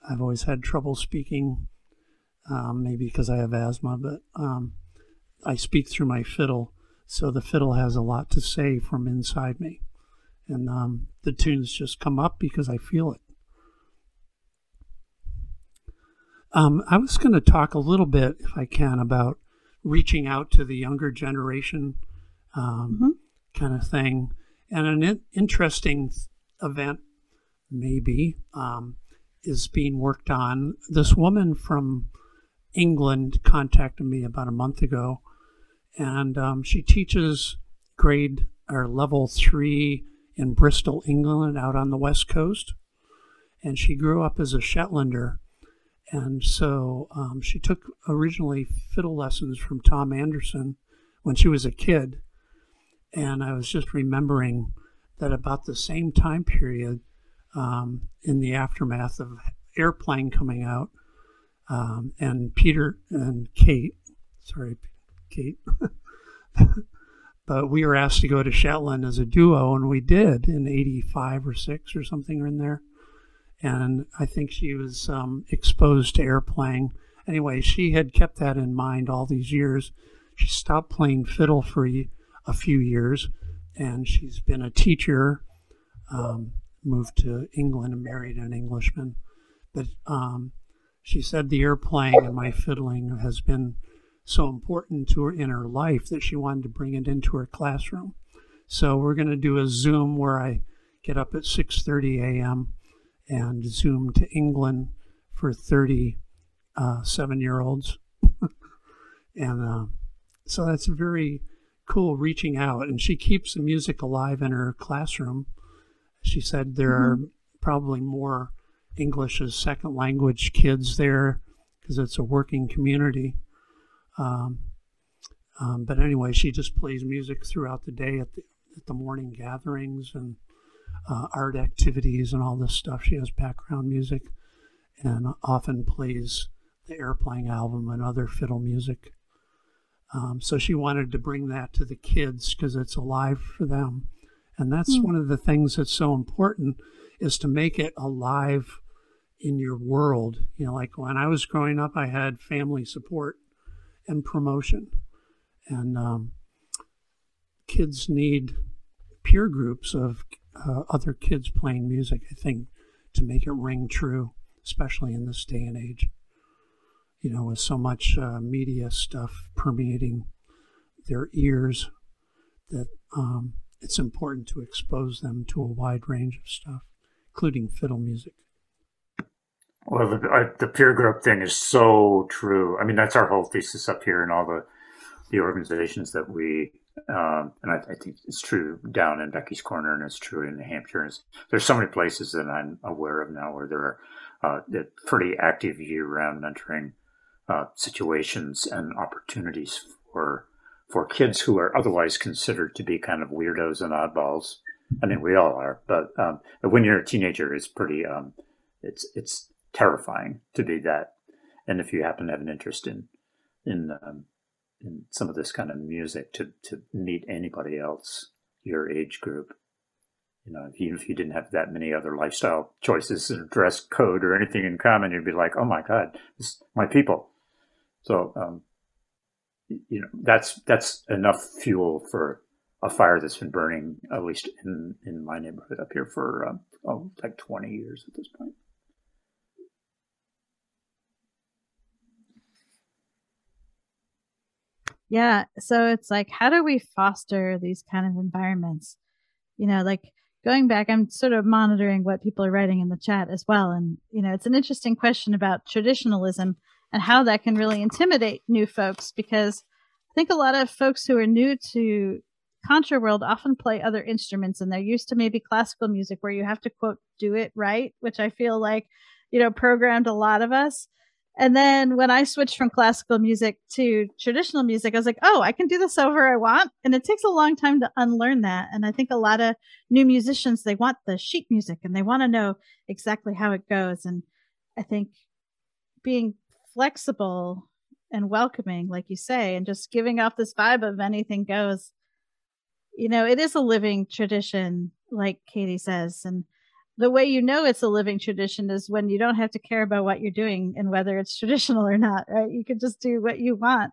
I've always had trouble speaking, um, maybe because I have asthma, but um, I speak through my fiddle. So the fiddle has a lot to say from inside me. And um, the tunes just come up because I feel it. Um, I was going to talk a little bit, if I can, about reaching out to the younger generation um, mm-hmm. kind of thing. And an in- interesting event, maybe, um, is being worked on. This woman from England contacted me about a month ago, and um, she teaches grade or level three in Bristol, England, out on the west coast. And she grew up as a Shetlander. And so um, she took originally fiddle lessons from Tom Anderson when she was a kid. And I was just remembering that about the same time period, um, in the aftermath of Airplang coming out, um, and Peter and Kate, sorry, Kate, [LAUGHS] but we were asked to go to Shetland as a duo, and we did in '85 or six or something in there. And I think she was um, exposed to Airplang. Anyway, she had kept that in mind all these years. She stopped playing fiddle for a few years, and she's been a teacher. Um, moved to England and married an Englishman. But um, she said the Airplang and my fiddling has been so important to her in her life that she wanted to bring it into her classroom. So we're going to do a Zoom where I get up at 6:30 a.m. and Zoom to England for 30 uh, seven-year-olds, [LAUGHS] and uh, so that's very cool reaching out. And she keeps the music alive in her classroom she said there mm-hmm. are probably more English as second language kids there because it's a working community. Um, um, but anyway, she just plays music throughout the day at the, at the morning gatherings and uh, art activities and all this stuff. She has background music and often plays the Airplang album and other fiddle music. Um, so she wanted to bring that to the kids because it's alive for them. And that's mm. one of the things that's so important is to make it alive in your world. You know, like when I was growing up, I had family support and promotion. And um, kids need peer groups of uh, other kids playing music. I think to make it ring true, especially in this day and age. You know, with so much uh, media stuff permeating their ears, that um, it's important to expose them to a wide range of stuff, including fiddle music. Well, the, I, the peer group thing is so true. I mean, that's our whole thesis up here in all the the organizations that we, um, and I, I, think it's true down in Becky's Corner, and it's true in New Hampshire. there's so many places that I'm aware of now where there are uh, pretty active year-round mentoring uh, situations and opportunities for for kids who are otherwise considered to be kind of weirdos and oddballs. I mean, we all are, but um, when you're a teenager, it's pretty. Um, it's it's terrifying to be that. And if you happen to have an interest in in um, in some of this kind of music, to to meet anybody else your age group, you know, even if you didn't have that many other lifestyle choices or dress code or anything in common, you'd be like, oh my god, this my people. So, um, you know, that's that's enough fuel for a fire that's been burning at least in in my neighborhood up here for um, oh, like twenty years at this point. Yeah. So it's like, how do we foster these kind of environments? You know, like going back, I'm sort of monitoring what people are writing in the chat as well. And, you know, it's an interesting question about traditionalism and how that can really intimidate new folks because I think a lot of folks who are new to contra world often play other instruments and they're used to maybe classical music where you have to quote do it right, which I feel like, you know, programmed a lot of us. And then when I switched from classical music to traditional music, I was like, oh, I can do this however I want. And it takes a long time to unlearn that. And I think a lot of new musicians, they want the sheet music and they want to know exactly how it goes. And I think being flexible and welcoming, like you say, and just giving off this vibe of anything goes, you know, it is a living tradition, like Katie says. And the way you know it's a living tradition is when you don't have to care about what you're doing and whether it's [LAUGHS] traditional or not, right? You can just do what you want.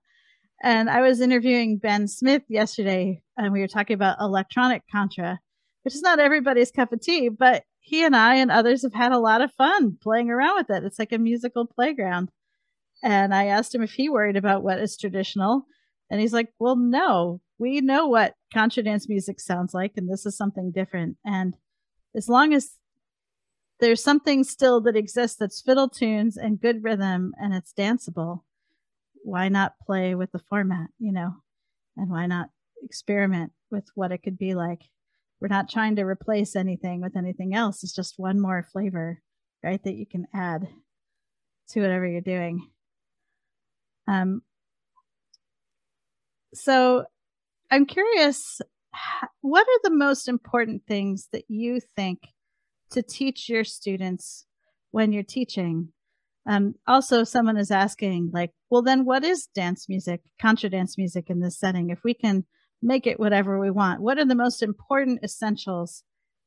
And I was interviewing Ben Smith yesterday, and we were talking about electronic contra, which is not everybody's cup of tea, but he and I and others have had a lot of fun playing around with it. It's like a musical playground. And I asked him if he worried about what is traditional. And he's like, well, no, we know what contra dance music sounds like, and this is something different. And as long as there's something still that exists that's fiddle tunes and good rhythm and it's danceable. Why not play with the format, you know? And why not experiment with what it could be like? We're not trying to replace anything with anything else. It's just one more flavor, right? That you can add to whatever you're doing. Um, so I'm curious, what are the most important things that you think to teach your students when you're teaching. Um, also, someone is asking, like, well, then what is dance music, contra dance music in this setting? If we can make it whatever we want, what are the most important essentials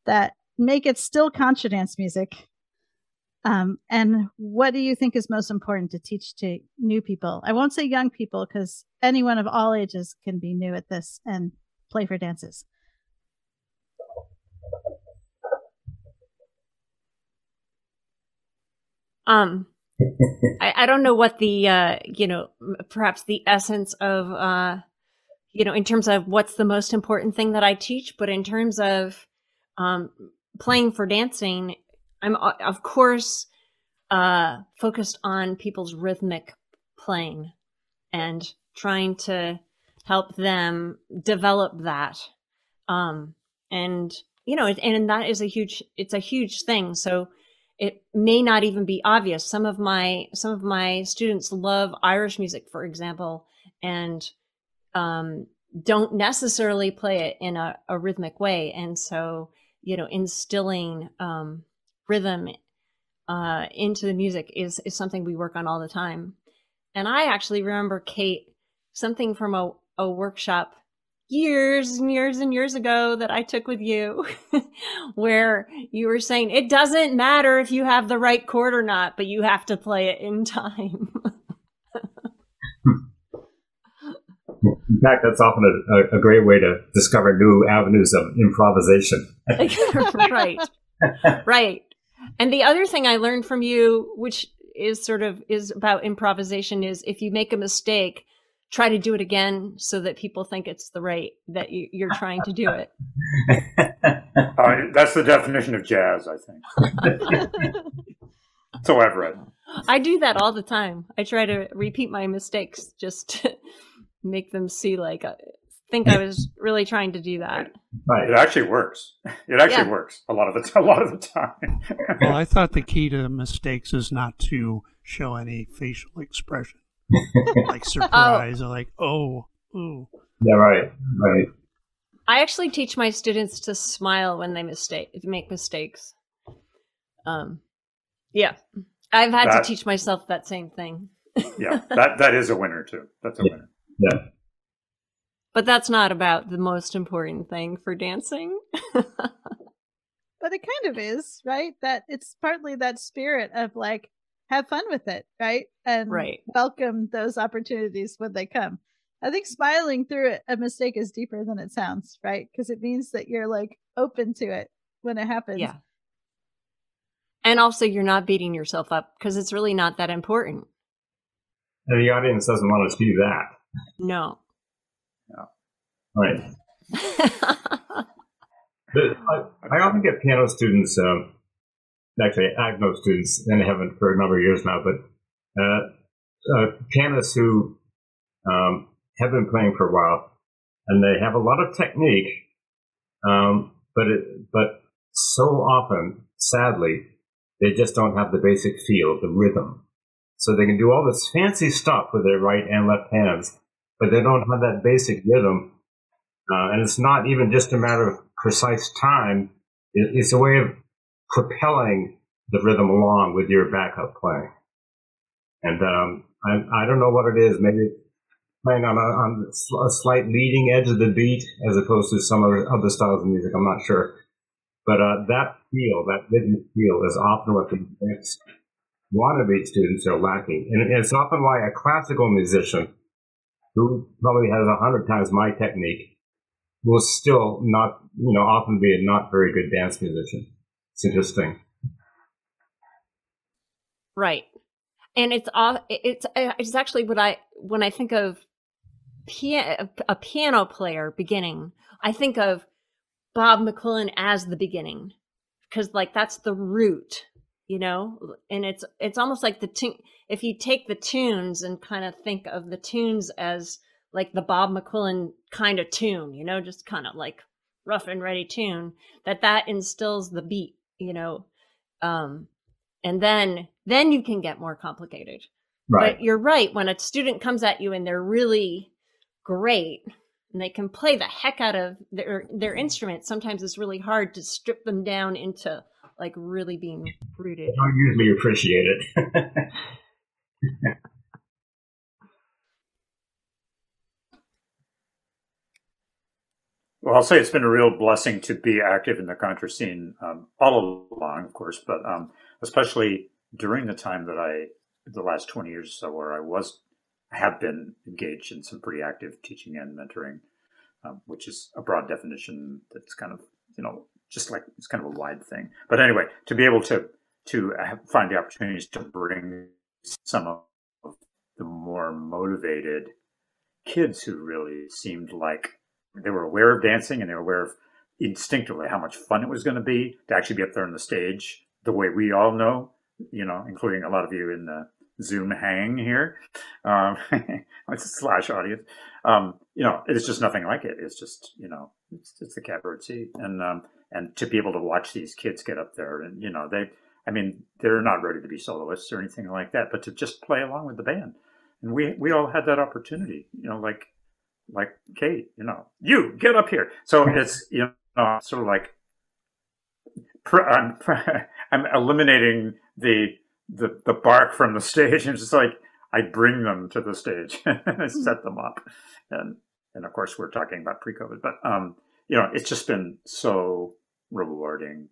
that make it still contra dance music? Um, and what do you think is most important to teach to new people? I won't say young people because anyone of all ages can be new at this and play for dances. Um, [LAUGHS] I, I don't know what the uh, you know perhaps the essence of uh, you know in terms of what's the most important thing that I teach, but in terms of um, playing for dancing, I'm of course uh, focused on people's rhythmic playing and trying to help them develop that. Um, and you know, and that is a huge it's a huge thing. So it may not even be obvious. Some of my some of my students love Irish music, for example, and um, don't necessarily play it in a, a, rhythmic way. And so, you know, instilling um, rhythm uh, into the music is is something we work on all the time. And I actually remember Kate something from a, a workshop years and years and years ago that I took with you, [LAUGHS] where you were saying it doesn't matter if you have the right chord or not, but you have to play it in [LAUGHS] time. in fact, that's often a, a, great way to discover new avenues of improvisation. [LAUGHS] right, right. And the other thing I learned from you, which is sort of is about improvisation, is if you make a mistake, try to do it again so that people think it's the right that you, you're trying to do it. [LAUGHS] uh, that's the definition of jazz, I think. [LAUGHS] so I've read. I do that all the time. I try to repeat my mistakes just to [LAUGHS] make them see like uh, think I was really trying to do that. Right. It actually works. It actually yeah. works a lot of the t- a lot of the time. well, I thought the key to mistakes is not to show any facial expression, [LAUGHS] like surprise oh. or like oh, ooh. Yeah, right, right. I actually teach my students to smile when they mistake make mistakes. Um, yeah, I've had that, to teach myself that same thing. [LAUGHS] yeah, that that is a winner too. That's a yeah. winner. Yeah. But that's not about the most important thing for dancing. [LAUGHS] but it kind of is, right? That it's partly that spirit of like have fun with it, right? And right. welcome those opportunities when they come. I think smiling through a mistake is deeper than it sounds, right? Because it means that you're like open to it when it happens. Yeah. And also, you're not beating yourself up because it's really not that important. And the audience doesn't want to see that. No. Yeah. Right. [LAUGHS] I, I, often get piano students. Um, actually, I have no students, and I haven't for a number of years now. But uh, uh, pianists who um, have been playing for a while, and they have a lot of technique, um, but it, but so often, sadly, they just don't have the basic feel, the rhythm. So they can do all this fancy stuff with their right and left hands, but they don't have that basic rhythm. Uh, and it's not even just a matter of precise time. It, it's a way of propelling the rhythm along with your backup playing. And um, I, I don't know what it is. Maybe playing on a, on a slight leading edge of the beat as opposed to some other, other styles of music. I'm not sure. But uh, that feel, that rhythmic feel, is often what the next wannabe students are lacking. And it's often why a classical musician who probably has a hundred times my technique will still not, you know, often be a not very good dance musician. It's interesting. Right. And it's it's uh, it's actually what I when I think of a piano player beginning, I think of Bob McQuillen as the beginning because like that's the root, you know, and it's it's almost like the tune. If you take the tunes and kind of think of the tunes as like the Bob McQuillen kind of tune, you know, just kind of like rough and ready tune, that that instills the beat, you know, um, and then then you can get more complicated. Right. But you're right. When a student comes at you and they're really great and they can play the heck out of their their instrument sometimes it's really hard to strip them down into like really being rooted i don't usually appreciate it [LAUGHS] Well, I'll say it's been a real blessing to be active in the contra scene um, all along, of course, but um, especially during the time that I, the last 20 years or so, where I was have been engaged in some pretty active teaching and mentoring, um, which is a broad definition that's kind of you know just like it's kind of a wide thing. But anyway, to be able to to find the opportunities to bring some of the more motivated kids who really seemed like they were aware of dancing and they were aware of instinctively how much fun it was going to be to actually be up there on the stage the way we all know, you know, including a lot of you in the Zoom hang here. Um, [LAUGHS] it's a slash audience. Um, you know, it's just nothing like it. It's just, you know, it's, it's the catbird seat. And, um, and to be able to watch these kids get up there and, you know, they, I mean, they're not ready to be soloists or anything like that, but to just play along with the band. And we, we all had that opportunity, you know, like, like Kate, you know, you get up here. So it's, you know, sort of like, I'm, [LAUGHS] I'm eliminating the, the the bark from the stage [LAUGHS] and just like I bring them to the stage [LAUGHS] and I set them up. And and of course we're talking about pre-COVID, but um, you know, it's just been so rewarding.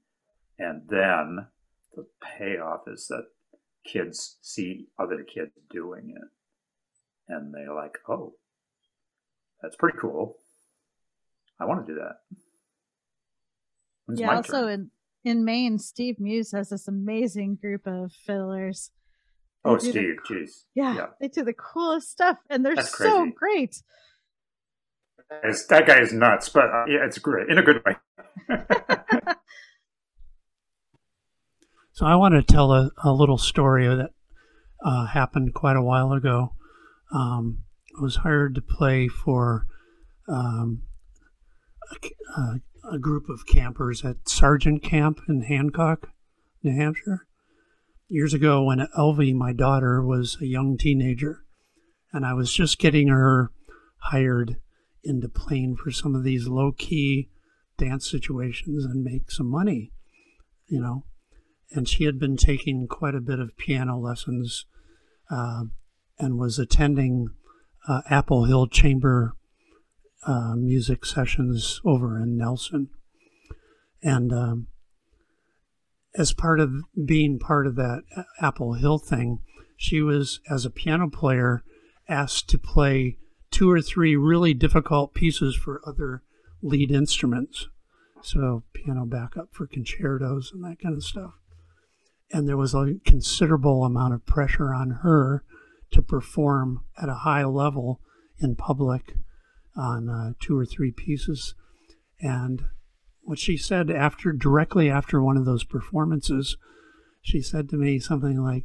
And then the payoff is that kids see other kids doing it and they're like, oh, that's pretty cool. I want to do that. It's yeah, also turn. in in Maine, Steve Muse has this amazing group of fiddlers. They oh, Steve, the, jeez. Yeah, yeah, they do the coolest stuff, and they're That's so crazy. great. It's, that guy is nuts, but uh, yeah, it's great in a good way. [LAUGHS] so I want to tell a, a little story that uh, happened quite a while ago. Um, I was hired to play for um, a, a, group of campers at Sargent Camp in Hancock, New Hampshire. Years ago, when Elvie, my daughter, was a young teenager, and I was just getting her hired into playing for some of these low key dance situations and make some money, you know. And she had been taking quite a bit of piano lessons uh, and was attending uh, Apple Hill Chamber uh, music sessions over in Nelson. And um, as part of being part of that Apple Hill thing, she was, as a piano player, asked to play two or three really difficult pieces for other lead instruments. So, piano backup for concertos and that kind of stuff. And there was a considerable amount of pressure on her to perform at a high level in public on uh, two or three pieces. And what she said after, directly after one of those performances, she said to me something like,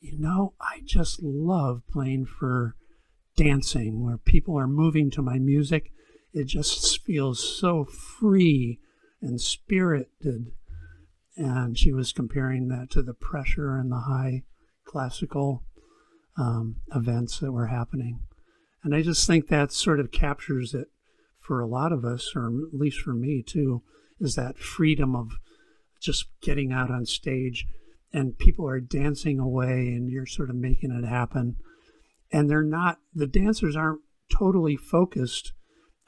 You know, I just love playing for dancing, where people are moving to my music. It just feels so free and spirited. And she was comparing that to the pressure and the high classical um, events that were happening. And I just think that sort of captures it for a lot of us, or at least for me too, is that freedom of just getting out on stage and people are dancing away and you're sort of making it happen and they're not the dancers aren't totally focused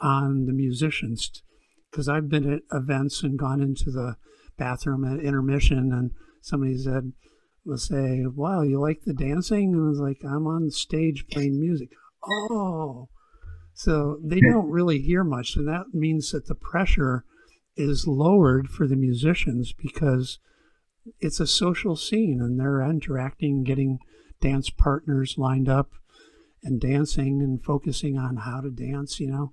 on the musicians because I've been at events and gone into the bathroom at intermission and somebody said will say, Wow, you like the dancing? And I was like, I'm on stage playing music. Oh. So they don't really hear much. And that means that the pressure is lowered for the musicians because it's a social scene and they're interacting, getting dance partners lined up and dancing and focusing on how to dance, you know.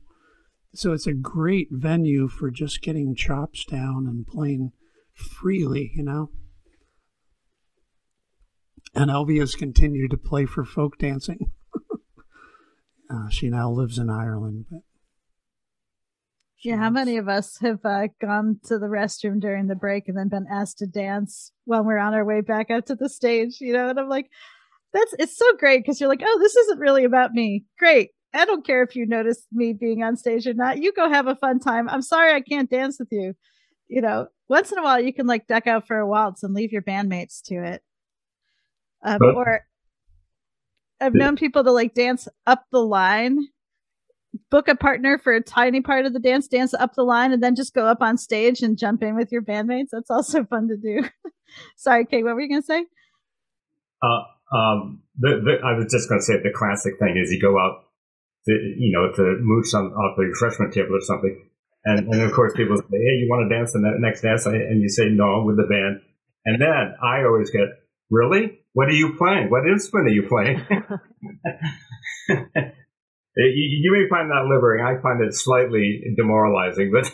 So it's a great venue for just getting chops down and playing freely, you know. And Elvie has continued to play for folk dancing. [LAUGHS] uh, she now lives in Ireland. But yeah, how many of us have uh, gone to the restroom during the break and then been asked to dance while we're on our way back up to the stage? You know, and I'm like, that's it's so great because you're like, oh, this isn't really about me. Great. I don't care if you notice me being on stage or not. You go have a fun time. I'm sorry I can't dance with you. You know, once in a while you can like duck out for a waltz and leave your bandmates to it. Um, but, or I've yeah. known people to like dance up the line, book a partner for a tiny part of the dance, dance up the line, and then just go up on stage and jump in with your bandmates. That's also [LAUGHS] fun to do. Sorry, Kate, what were you gonna say? Uh, um, the, the, I was just going to say the classic thing is you go out, to, you know, to mooch on off the refreshment table or something, and, and of course people say, "Hey, you want to dance the next dance?" And you say, "No," I'm with the band, and then I always get, "Really? What are you playing? What instrument are you playing?" [LAUGHS] [LAUGHS] you, may find that liberating. I find it slightly demoralizing, but.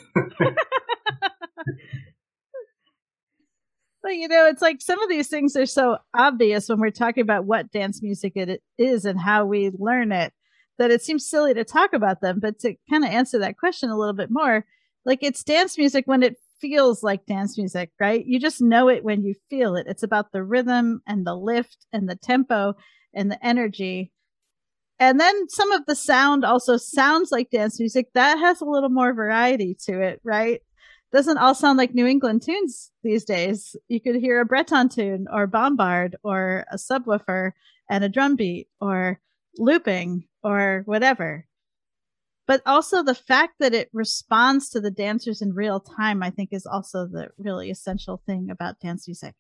But you know, it's like some of these things are so obvious when we're talking about what dance music it is and how we learn it that it seems silly to talk about them. But to kind of answer that question a little bit more, like it's dance music when it feels like dance music, right? You just know it when you feel it. It's about the rhythm and the lift and the tempo and the energy. And then some of the sound also sounds like dance music. That has a little more variety to it, right? doesn't all sound like New England tunes these days. You could hear a Breton tune or bombard or a subwoofer and a drum beat or looping or whatever. But also the fact that it responds to the dancers in real time, I think is also the really essential thing about dance music.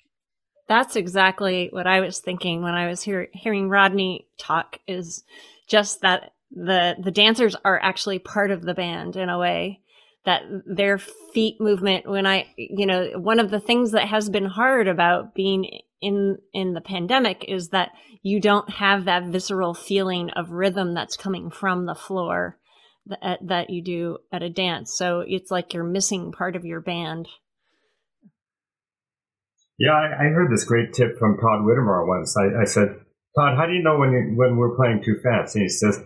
That's exactly what I was thinking when I was hear- hearing Rodney talk is just that the the dancers are actually part of the band in a way that their feet movement when i you know one of the things that has been hard about being in in the pandemic is that you don't have that visceral feeling of rhythm that's coming from the floor that, that you do at a dance so it's like you're missing part of your band yeah i, I heard this great tip from todd whittemore once I, I said todd how do you know when you, when we're playing too fast and he says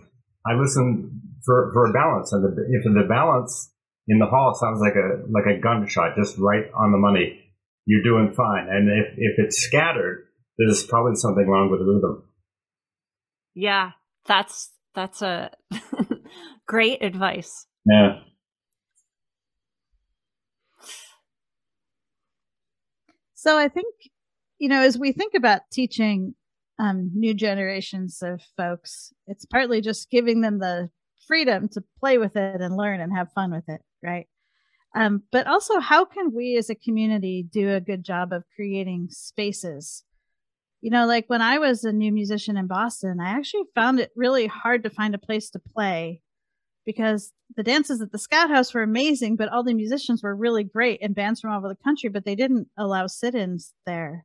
i listen for, for a balance and the, if the balance in the hall sounds like a like a gunshot, just right on the money. You're doing fine. And if if it's scattered, there's probably something wrong with the rhythm. Yeah, that's that's a [LAUGHS] great advice. Yeah. So I think, you know, as we think about teaching um, new generations of folks, it's partly just giving them the freedom to play with it and learn and have fun with it, right? Um, but also, how can we as a community do a good job of creating spaces? You know, like when I was a new musician in Boston, I actually found it really hard to find a place to play because the dances at the Scout House were amazing, but all the musicians were really great and bands from all over the country, but they didn't allow sit ins there.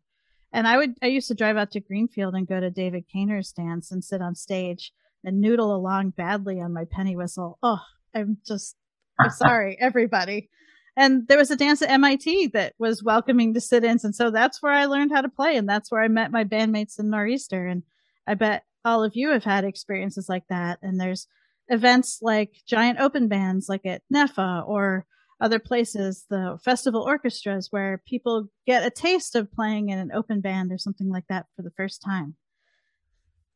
And I would, I used to drive out to Greenfield and go to David Kaynor's dance and sit on stage and noodle along badly on my penny whistle. Oh, I'm just I'm [LAUGHS] sorry, everybody. And there was a dance at MIT that was welcoming to sit-ins, and so that's where I learned how to play, and that's where I met my bandmates in Nor'easter. And I bet all of you have had experiences like that. And there's events like giant open bands, like at NEFFA or other places, the festival orchestras, where people get a taste of playing in an open band or something like that for the first time.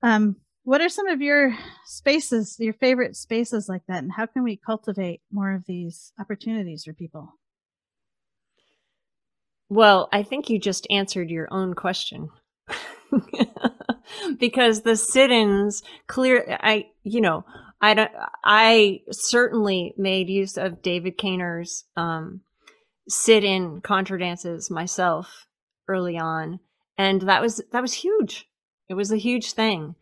Um, what are some of your spaces, your favorite spaces like that, and how can we cultivate more of these opportunities for people? Well, I think you just answered your own question. [LAUGHS] because the sit-ins clear I you know, I don't I certainly made use of David Kaynor's um sit-in contra dances myself early on and that was that was huge. It was a huge thing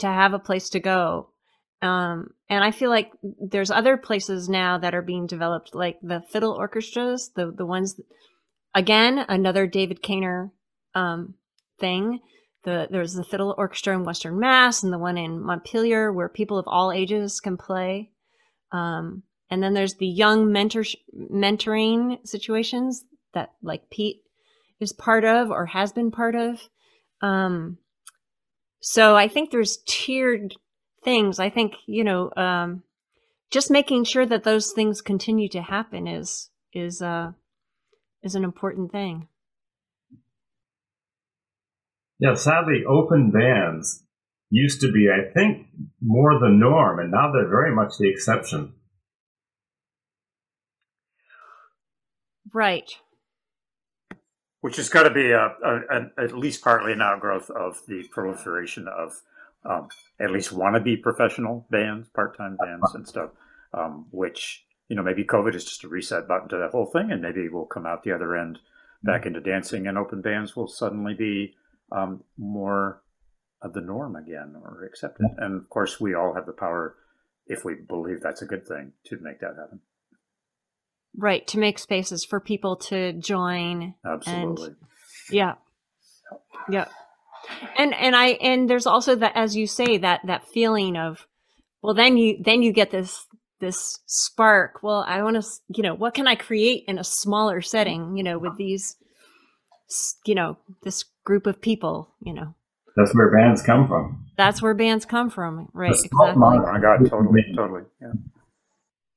to have a place to go. Um, and I feel like there's other places now that are being developed, like the fiddle orchestras, the the ones. Again, another David Kaynor um, thing. The there's the fiddle orchestra in Western Mass, and the one in Montpelier, where people of all ages can play. Um, and then there's the young mentor mentoring situations that like Pete is part of or has been part of. Um, so I think there's tiered things. I think, you know, um, just making sure that those things continue to happen is, is, uh, is an important thing. Yeah, sadly, open bands used to be, I think, more the norm, and now they're very much the exception. Right which has got to be a, a, a, at least partly an outgrowth of the proliferation of um, at least wannabe professional bands, part-time bands, and stuff. Um, which you know maybe COVID is just a reset button to that whole thing, and maybe we'll come out the other end back into dancing, and open bands will suddenly be um, more of the norm again or accepted. And of course, we all have the power, if we believe that's a good thing, to make that happen. Right, to make spaces for people to join. Absolutely. And, yeah. Yeah. And and I and there's also that as you say that that feeling of well then you then you get this this spark. Well, I want to you know, what can I create in a smaller setting, you know, with these you know, this group of people, you know. That's where bands come from. That's where bands come from, right? Exactly. Oh my God, totally, mm-hmm. totally. Yeah.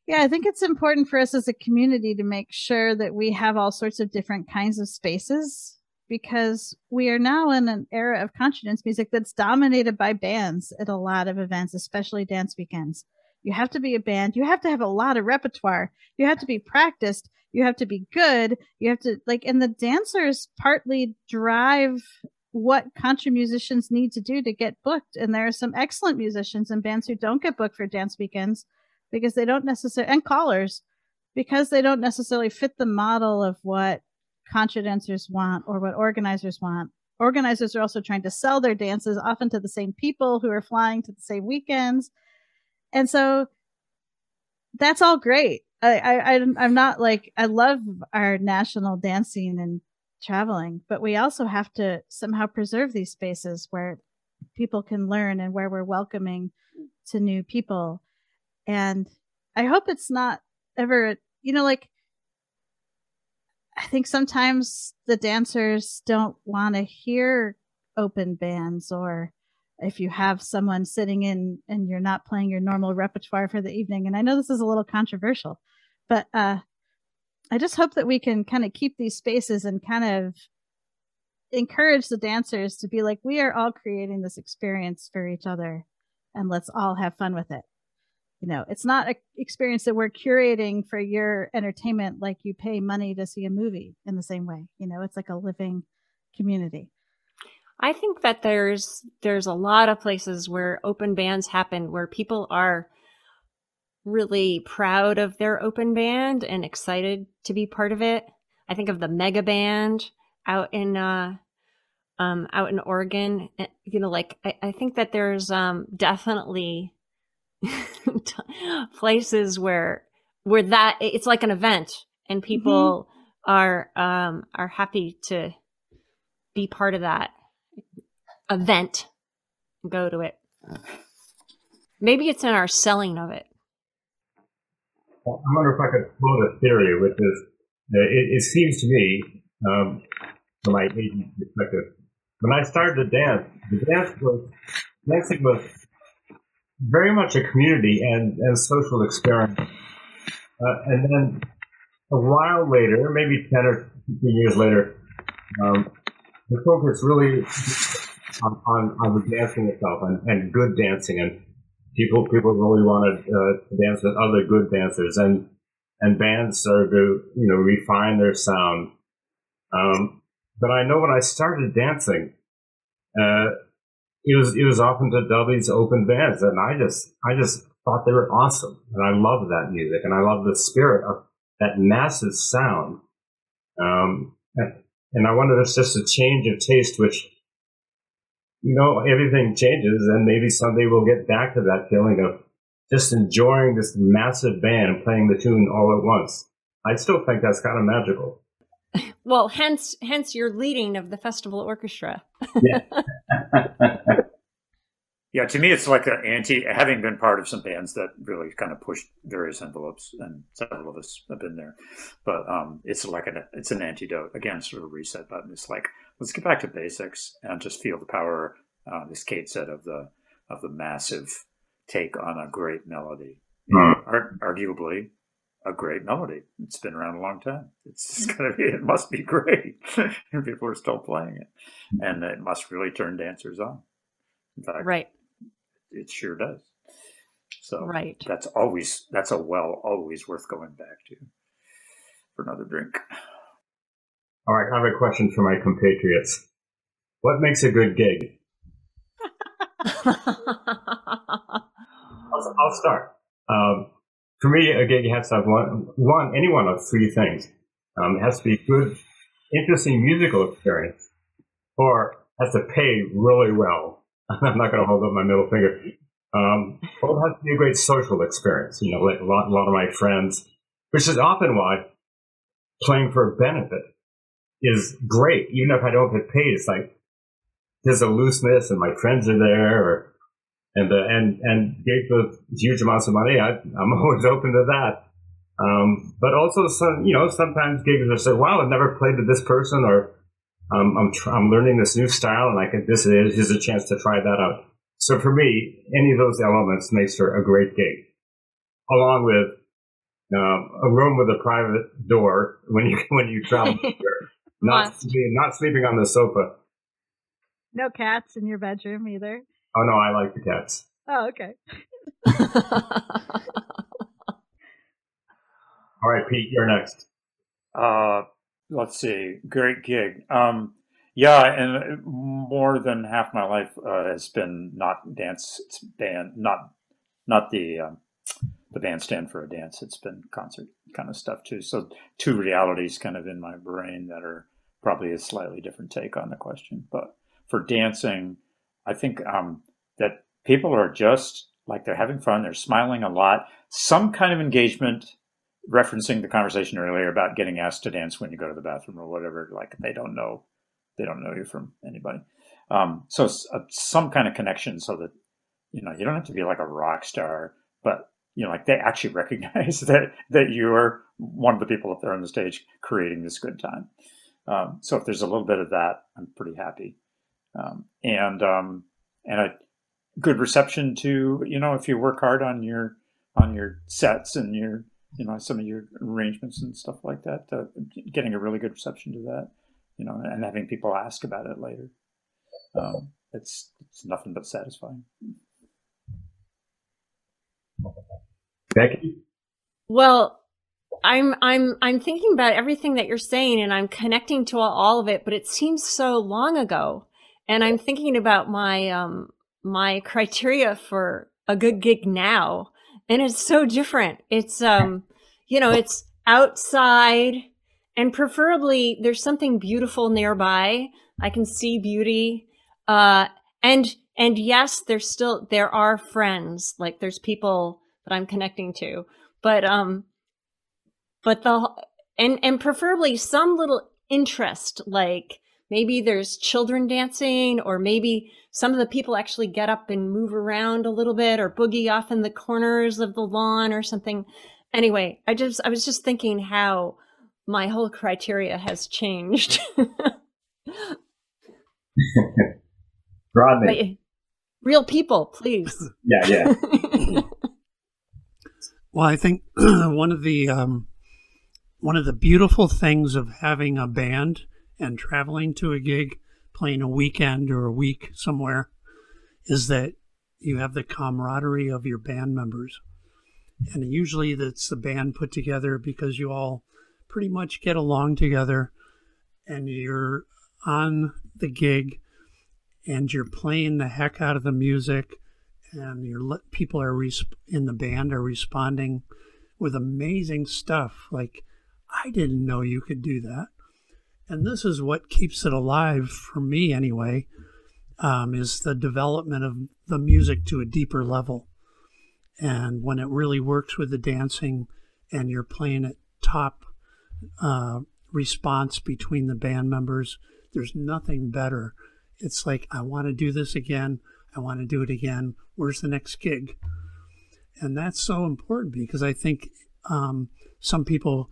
Yeah, I think it's important for us as a community to make sure that we have all sorts of different kinds of spaces because we are now in an era of contra dance music that's dominated by bands at a lot of events, especially dance weekends. You have to be a band. You have to have a lot of repertoire. You have to be practiced. You have to be good. You have to like, and the dancers partly drive what country musicians need to do to get booked. And there are some excellent musicians and bands who don't get booked for dance weekends because they don't necessarily, and callers, because they don't necessarily fit the model of what contra dancers want or what organizers want. Organizers are also trying to sell their dances often to the same people who are flying to the same weekends. And so that's all great. I, I I'm not like I love our national dancing and traveling, but we also have to somehow preserve these spaces where people can learn and where we're welcoming to new people. And I hope it's not ever, you know, like I think sometimes the dancers don't want to hear open bands or if you have someone sitting in and you're not playing your normal repertoire for the evening. And I know this is a little controversial, but uh, I just hope that we can kind of keep these spaces and kind of encourage the dancers to be like, we are all creating this experience for each other and let's all have fun with it. You know, it's not an experience that we're curating for your entertainment like you pay money to see a movie in the same way. You know, it's like a living community. I think that there's there's a lot of places where open bands happen where people are really proud of their open band and excited to be part of it. I think of the mega band out in uh um out in Oregon. Eh, you know, like I, I think that there's um definitely [LAUGHS] places where where that it's like an event and mm-hmm. people mm-hmm. are um are happy to be part of that event go to it maybe it's in our selling of it I wonder if I could quote a theory, which is uh, it, it, seems to me, um, from my agent perspective, when I started to dance, the dance was dancing was very much a community and, and social experiment. Uh, and then a while later, maybe 10 or 15 years later, um, the focus really on, on, on the dancing itself and, and good dancing and people people really wanted uh, to dance with other good dancers, and and bands started to you know refine their sound. Um, but I know when I started dancing, uh, it was it was often to Dudley's open bands, and I just I just thought they were awesome, and I loved that music, and I loved the spirit of that massive sound. Um, and, and I wonder if it's just a change of taste, which you know, everything changes and maybe someday we'll get back to that feeling of just enjoying this massive band playing the tune all at once. I still think that's kind of magical. [LAUGHS] Well, hence, hence your leading of the festival orchestra. yeah. [LAUGHS] yeah, to me, it's like an anti. Having been part of some bands that really kind of pushed various envelopes, and several of us have been there, but um, it's like an it's an antidote against sort of reset button. It's like let's get back to basics and just feel the power, uh, as Kate said, of the of the massive take on a great melody. Mm. Ar- arguably, a great melody. It's been around a long time. It's gonna be. It must be [LAUGHS] great, and people are still playing it, and it must really turn dancers on. In fact, right? It sure does. So right. that's always that's a well always worth going back to for another drink. All right, I have a question for my compatriots. What makes a good gig? [LAUGHS] I'll, I'll, start. Um, for me, a gig has to have one, one, any one of three things. Um, it has to be good, interesting musical experience, or has to pay really well. [LAUGHS] I'm not going to hold up my middle finger. Um, or it has to be a great social experience. You know, like a lot, a lot of my friends, which is often why playing for a benefit is great. Even if I don't get paid, it's like there's a looseness, and my friends are there, or and the and and gigs with huge amounts of money. I, I'm [LAUGHS] always open to that. Um, but also some, you know, sometimes gigs are say, "Wow, I've never played with this person," or um, "I'm tr- I'm learning this new style, and I can this is, is a chance to try that out." So for me, any of those elements makes for a great gig, along with uh, a room with a private door when you [LAUGHS] when you travel. [LAUGHS] Not sleeping, not sleeping on the sofa. No cats in your bedroom either. Oh no, I like the cats. Oh, okay. [LAUGHS] All right, Pete, you're next. Uh, let's see. Great gig. Um, yeah, and more than half my life uh, has been not dance band, not not the um, the bandstand for a dance. It's been concert kind of stuff too. So two realities kind of in my brain that are probably a slightly different take on the question. But for dancing, I think um, that people are just like they're having fun, they're smiling a lot, some kind of engagement referencing the conversation earlier about getting asked to dance when you go to the bathroom or whatever. Like they don't know, they don't know you from anybody. Um, so uh, some kind of connection, so that you know you don't have to be like a rock star, but you know, like they actually [LAUGHS] recognize that that you're one of the people up there on the stage creating this good time. Um, so if there's a little bit of that, I'm pretty happy. Um, and um, and a good reception to you know if you work hard on your on your sets and your you know some of your arrangements and stuff like that, uh, getting a really good reception to that, you know, and having people ask about it later. Um, it's it's nothing but satisfying. Becky? Well, I'm I'm I'm thinking about everything that you're saying and I'm connecting to all of it, but it seems so long ago. And I'm thinking about my um my criteria for a good gig now and it's so different. It's um you know, it's outside and preferably there's something beautiful nearby. I can see beauty. Uh and and yes, there's still there are friends. Like there's people that I'm connecting to. But um but the and and preferably some little interest like maybe there's children dancing or maybe some of the people actually get up and move around a little bit or boogie off in the corners of the lawn or something. Anyway i just i was just thinking how my whole criteria has changed. [LAUGHS] Rodney. real people please. [LAUGHS] Yeah yeah. [LAUGHS] Well i think [CLEARS THROAT] one of the um, one of the beautiful things of having a band and traveling to a gig, playing a weekend or a week somewhere, is that you have the camaraderie of your band members. And usually that's the band put together because you all pretty much get along together and you're on the gig and you're playing the heck out of the music and your people are resp- in the band are responding with amazing stuff like I didn't know you could do that. And this is what keeps it alive for me, anyway, um, is the development of the music to a deeper level. And when it really works with the dancing and you're playing at top uh, response between the band members, there's nothing better. It's like, I want to do this again. I want to do it again. Where's the next gig? And that's so important because I think um, some people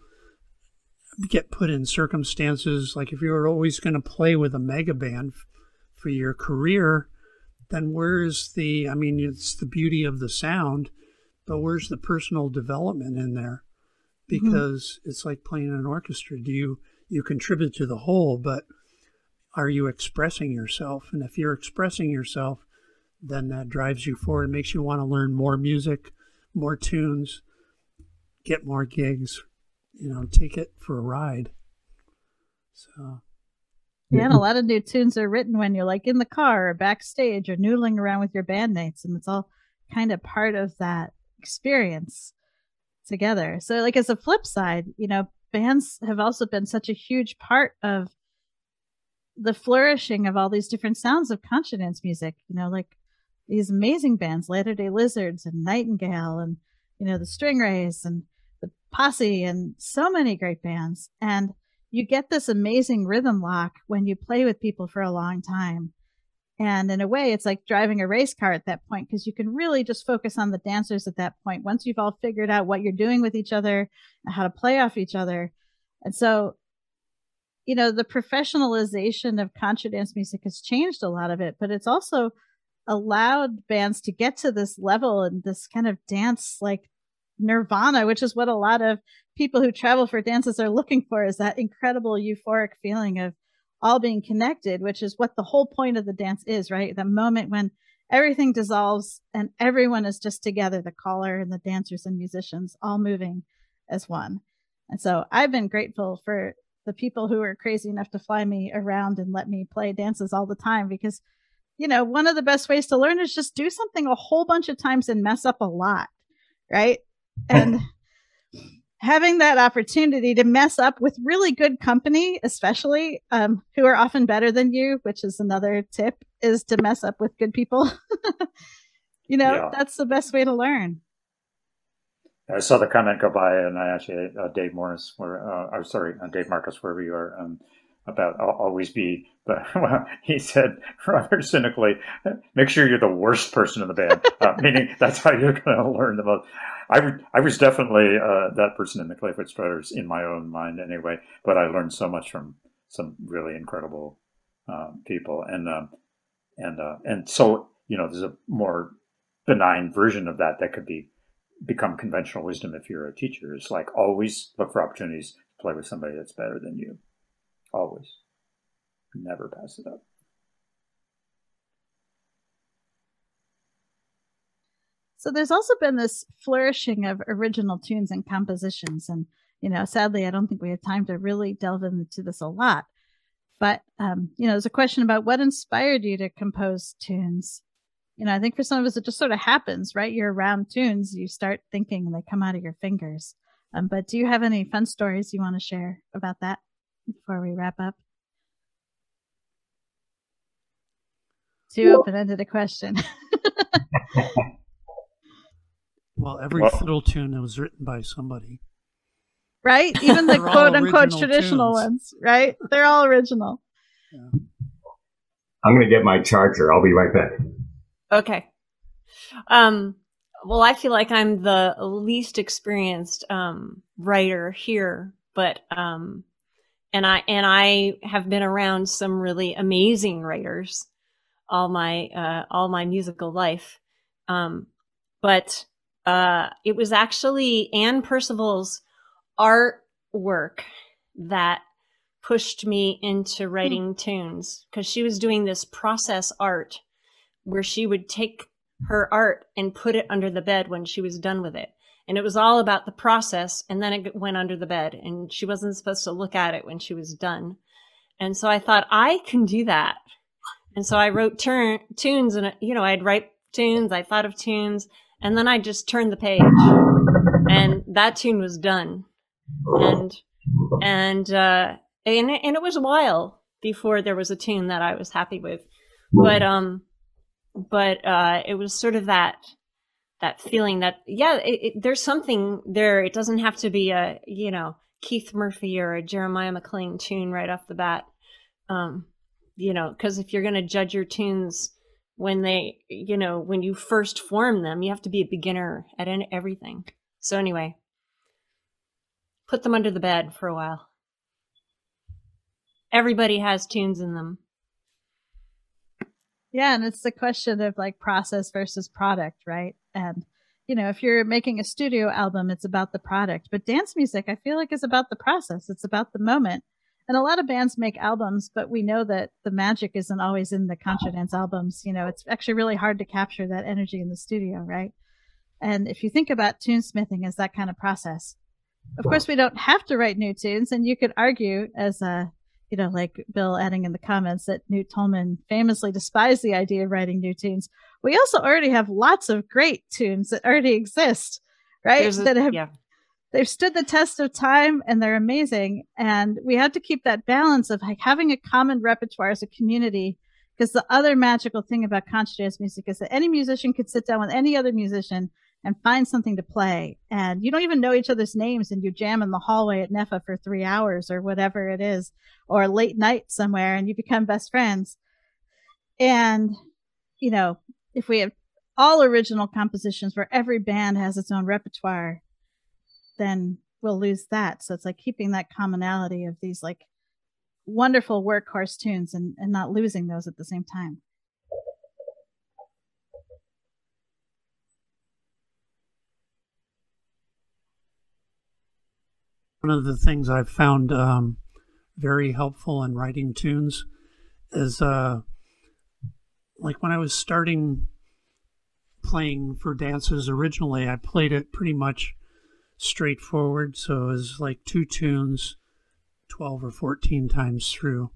get put in circumstances like if you're always going to play with a mega band for your career, then where's the, I mean, it's the beauty of the sound, but where's the personal development in there? Mm-hmm. Because mm-hmm. it's like playing in an orchestra. Do you, you contribute to the whole, but are you expressing yourself? And if you're expressing yourself, then that drives you forward. It makes you want to learn more music, more tunes, get more gigs, you know, take it for a ride. So. Yeah, and a lot of new tunes are written when you're like in the car or backstage or noodling around with your bandmates, and it's all kind of part of that experience together. So, like as a flip side, you know, bands have also been such a huge part of the flourishing of all these different sounds of contra dance music. You know, like these amazing bands, Latter Day Lizards and Nightingale, and you know the Stingrays and Posse and so many great bands. And you get this amazing rhythm lock when you play with people for a long time. And in a way, it's like driving a race car at that point because you can really just focus on the dancers at that point once you've all figured out what you're doing with each other and how to play off each other. And so, you know, the professionalization of contra dance music has changed a lot of it, but it's also allowed bands to get to this level and this kind of dance like nirvana, which is what a lot of people who travel for dances are looking for is that incredible euphoric feeling of all being connected, which is what the whole point of the dance is, right? The moment when everything dissolves and everyone is just together, the caller and the dancers and musicians all moving as one. And so I've been grateful for the people who are crazy enough to fly me around and let me play dances all the time because you know, one of the best ways to learn is just do something a whole bunch of times and mess up a lot, right? And having that opportunity to mess up with really good company, especially um, who are often better than you, which is another tip, is to mess up with good people. [LAUGHS] you know, yeah. that's the best way to learn. I saw the comment go by, and I actually uh, Dave Morris, where uh, I'm sorry, uh, Dave Marcus, wherever you are, um, about I'll always be. But [LAUGHS] well, he said rather cynically, make sure you're the worst person in the band, uh, meaning that's how you're going to learn the most. I, I was definitely uh, that person in the Clayfoot Strutters in my own mind, anyway. But I learned so much from some really incredible uh, people, and um, and uh, and so you know, there's a more benign version of that that could be become conventional wisdom if you're a teacher. It's like always look for opportunities to play with somebody that's better than you. Always. Never pass it up. So there's also been this flourishing of original tunes and compositions. And, you know, sadly, I don't think we have time to really delve into this a lot. But, um, you know, there's a question about what inspired you to compose tunes. You know, I think for some of us, it just sort of happens, right? You're around tunes, you start thinking and they come out of your fingers. Um, but do you have any fun stories you want to share about that before we wrap up? Too open ended a question. [LAUGHS] well, every well, fiddle tune was written by somebody right? [LAUGHS] Even the quote unquote traditional tunes. ones, right? They're all original. Yeah. I'm going to get my charger. I'll be right back. Okay. Um, well, I feel like I'm the least experienced um, writer here, but um, and I and I have been around some really amazing writers all my uh, all my musical life. Um, but uh, it was actually Anne Percival's artwork that pushed me into hmm. writing mm. tunes because she was doing this process art where she would take her art and put it under the bed when she was done with it. And it was all about the process. And then it went under the bed and she wasn't supposed to look at it when she was done. And so I thought I can do that. And so I wrote turn, tunes and, you know, I'd write tunes. I thought of tunes and then I just turned the page and that tune was done and and uh, and and it was a while before there was a tune that I was happy with, but um, but uh, it was sort of that that feeling that yeah, it, it, there's something there. It doesn't have to be a you know Keith Murphy or a Jeremiah McLane tune right off the bat. Um, you know, because if you're going to judge your tunes when they, you know, when you first form them, you have to be a beginner at everything. So anyway, put them under the bed for a while. Everybody has tunes in them. Yeah, and it's the question of like process versus product, right? And you know, if you're making a studio album, it's about the product. But dance music, I feel like is about the process. It's about the moment. And a lot of bands make albums, but we know that the magic isn't always in the contra dance albums. You know, it's actually really hard to capture that energy in the studio, right? And if you think about tunesmithing as that kind of process, of course, we don't have to write new tunes, and you could argue, as a you know, like Bill adding in the comments that Newt Tolman famously despised the idea of writing new tunes. We also already have lots of great tunes that already exist, right? A, that have yeah. they've stood the test of time and they're amazing. And we have to keep that balance of like having a common repertoire as a community. Because the other magical thing about contra dance music is that any musician could sit down with any other musician and find something to play. And you don't even know each other's names and you jam in the hallway at NEFFA for three hours or whatever it is, or late night somewhere and you become best friends. And, you know, if we have all original compositions where every band has its own repertoire, then we'll lose that. So it's like keeping that commonality of these like wonderful workhorse tunes and, and not losing those at the same time. One of the things I've found um, very helpful in writing tunes is uh, like when I was starting playing for dances originally, I played it pretty much straightforward. So it was like two tunes 12 or 14 times through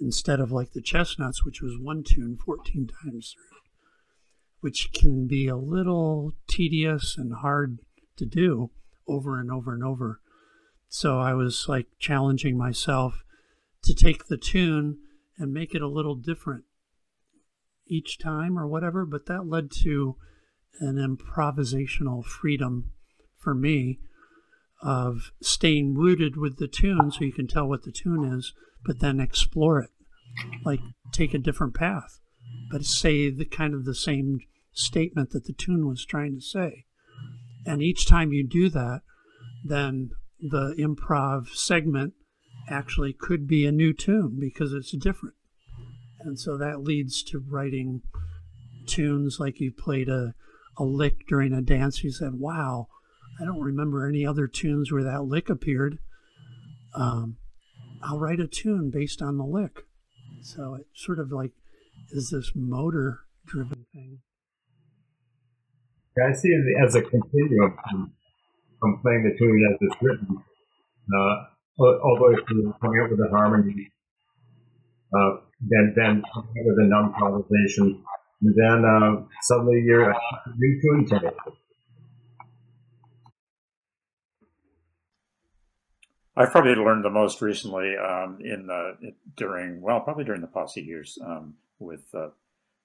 instead of like the chestnuts, which was one tune 14 times through, which can be a little tedious and hard to do over and over and over. So I was like challenging myself to take the tune and make it a little different each time or whatever, but that led to an improvisational freedom for me of staying rooted with the tune so you can tell what the tune is, but then explore it. Like take a different path, but say the kind of the same statement that the tune was trying to say. And each time you do that, then the improv segment actually could be a new tune because it's different. And so that leads to writing tunes like you played a, a lick during a dance. You said, wow, I don't remember any other tunes where that lick appeared. Um, I'll write a tune based on the lick. So it sort of like is this motor driven thing. Yeah, I see it as a continuum from, playing the tune as it's written, uh, the way through coming up with the harmony, uh, then then coming up with a non-improvisation, and then uh, suddenly you're a new tune tape. I've probably learned the most recently um, in the during well probably during the posse years um, with uh,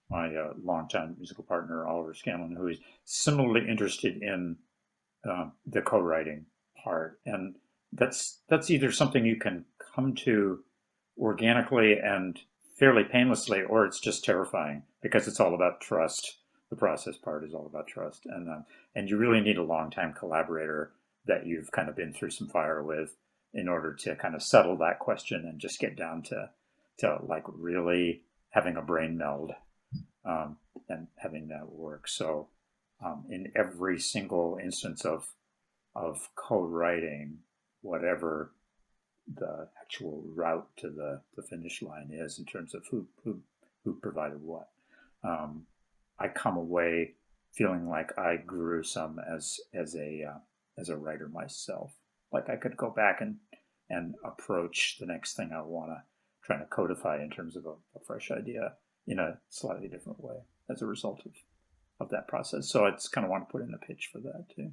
my uh, longtime musical partner Oliver Scanlon, who is similarly interested in uh, the co-writing part, and that's that's either something you can come to organically and fairly painlessly, or it's just terrifying because it's all about trust. The process part is all about trust, and um, and you really need a long-time collaborator that you've kind of been through some fire with in order to kind of settle that question and just get down to to like really having a brain meld um, and having that work. So um, in every single instance of of co-writing, whatever the actual route to the, the finish line is in terms of who who who provided what, um, I come away feeling like I grew some as as a uh, as a writer myself. Like I could go back and and approach the next thing I want to try to codify in terms of a, a, fresh idea in a slightly different way as a result of of that process. So I just kind of want to put in a pitch for that too.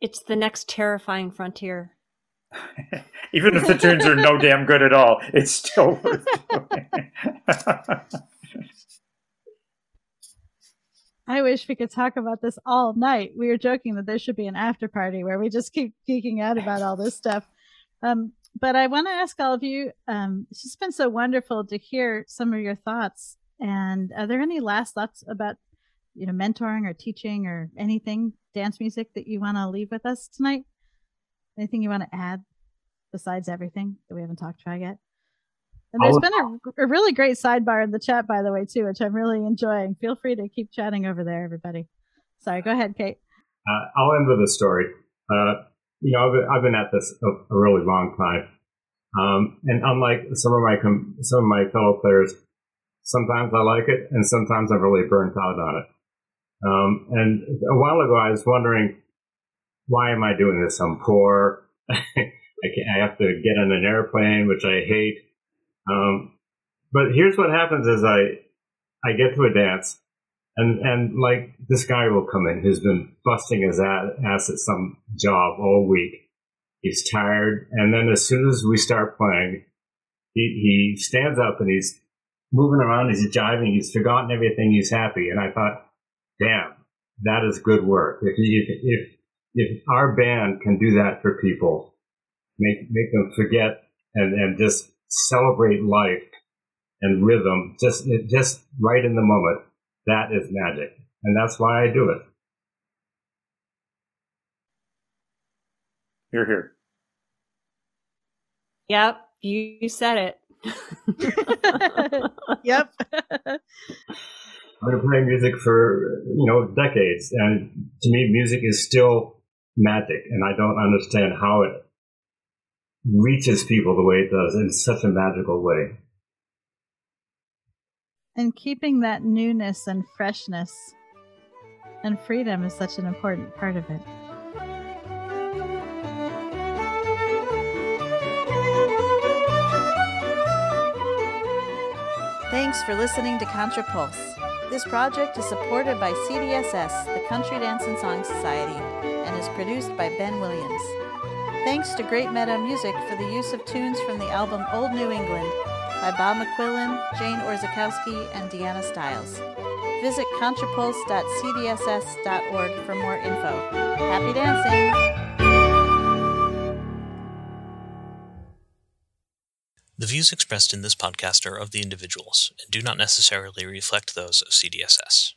It's the next terrifying frontier. [LAUGHS] Even if the tunes are no damn good at all, it's still worth doing. [LAUGHS] I wish we could talk about this all night. We were joking that there should be an after party where we just keep geeking out about all this stuff. Um, but I want to ask all of you. Um, it's just been so wonderful to hear some of your thoughts. And are there any last thoughts about, you know, mentoring or teaching or anything dance music that you want to leave with us tonight? Anything you want to add besides everything that we haven't talked about yet? And there's been a, a, really great sidebar in the chat, by the way, too, which I'm really enjoying. Feel free to keep chatting over there, everybody. Sorry, go ahead, Kate. Uh, I'll end with a story. Uh, you know, I've been, I've been at this a, a really long time, um, and unlike some of my com- some of my fellow players, sometimes I like it, and sometimes I'm really burnt out on it. Um, and a while ago, I was wondering, why am I doing this? I'm poor. [LAUGHS] I, I have to get on an airplane, which I hate. Um, but here's what happens: is I I get to a dance, and and like this guy will come in who's been busting his ass at some job all week. He's tired, and then as soon as we start playing, he he stands up and he's moving around, he's jiving, he's forgotten everything, he's happy. And I thought, damn, that is good work. If if if, if our band can do that for people, make make them forget and and just celebrate life and rhythm just just right in the moment. That is magic, and that's why I do it. You're here. Yep, you said it. [LAUGHS] [LAUGHS] yep. I've been playing music for you know decades, and to me, music is still magic, and I don't understand how it reaches people the way it does in such a magical way. And keeping that newness and freshness and freedom is such an important part of it. Thanks for listening to Contrapulse. This project is supported by CDSS, the Country Dance and Song Society, and is produced by Ben Williams. Thanks to Great Meadow Music for the use of tunes from the album Old New England, by Bob McQuillen, Jane Orzechowski, and Deanna Stiles. Visit contrapulse.cdss.org for more info. Happy dancing! The views expressed in this podcast are of the individuals and do not necessarily reflect those of CDSS.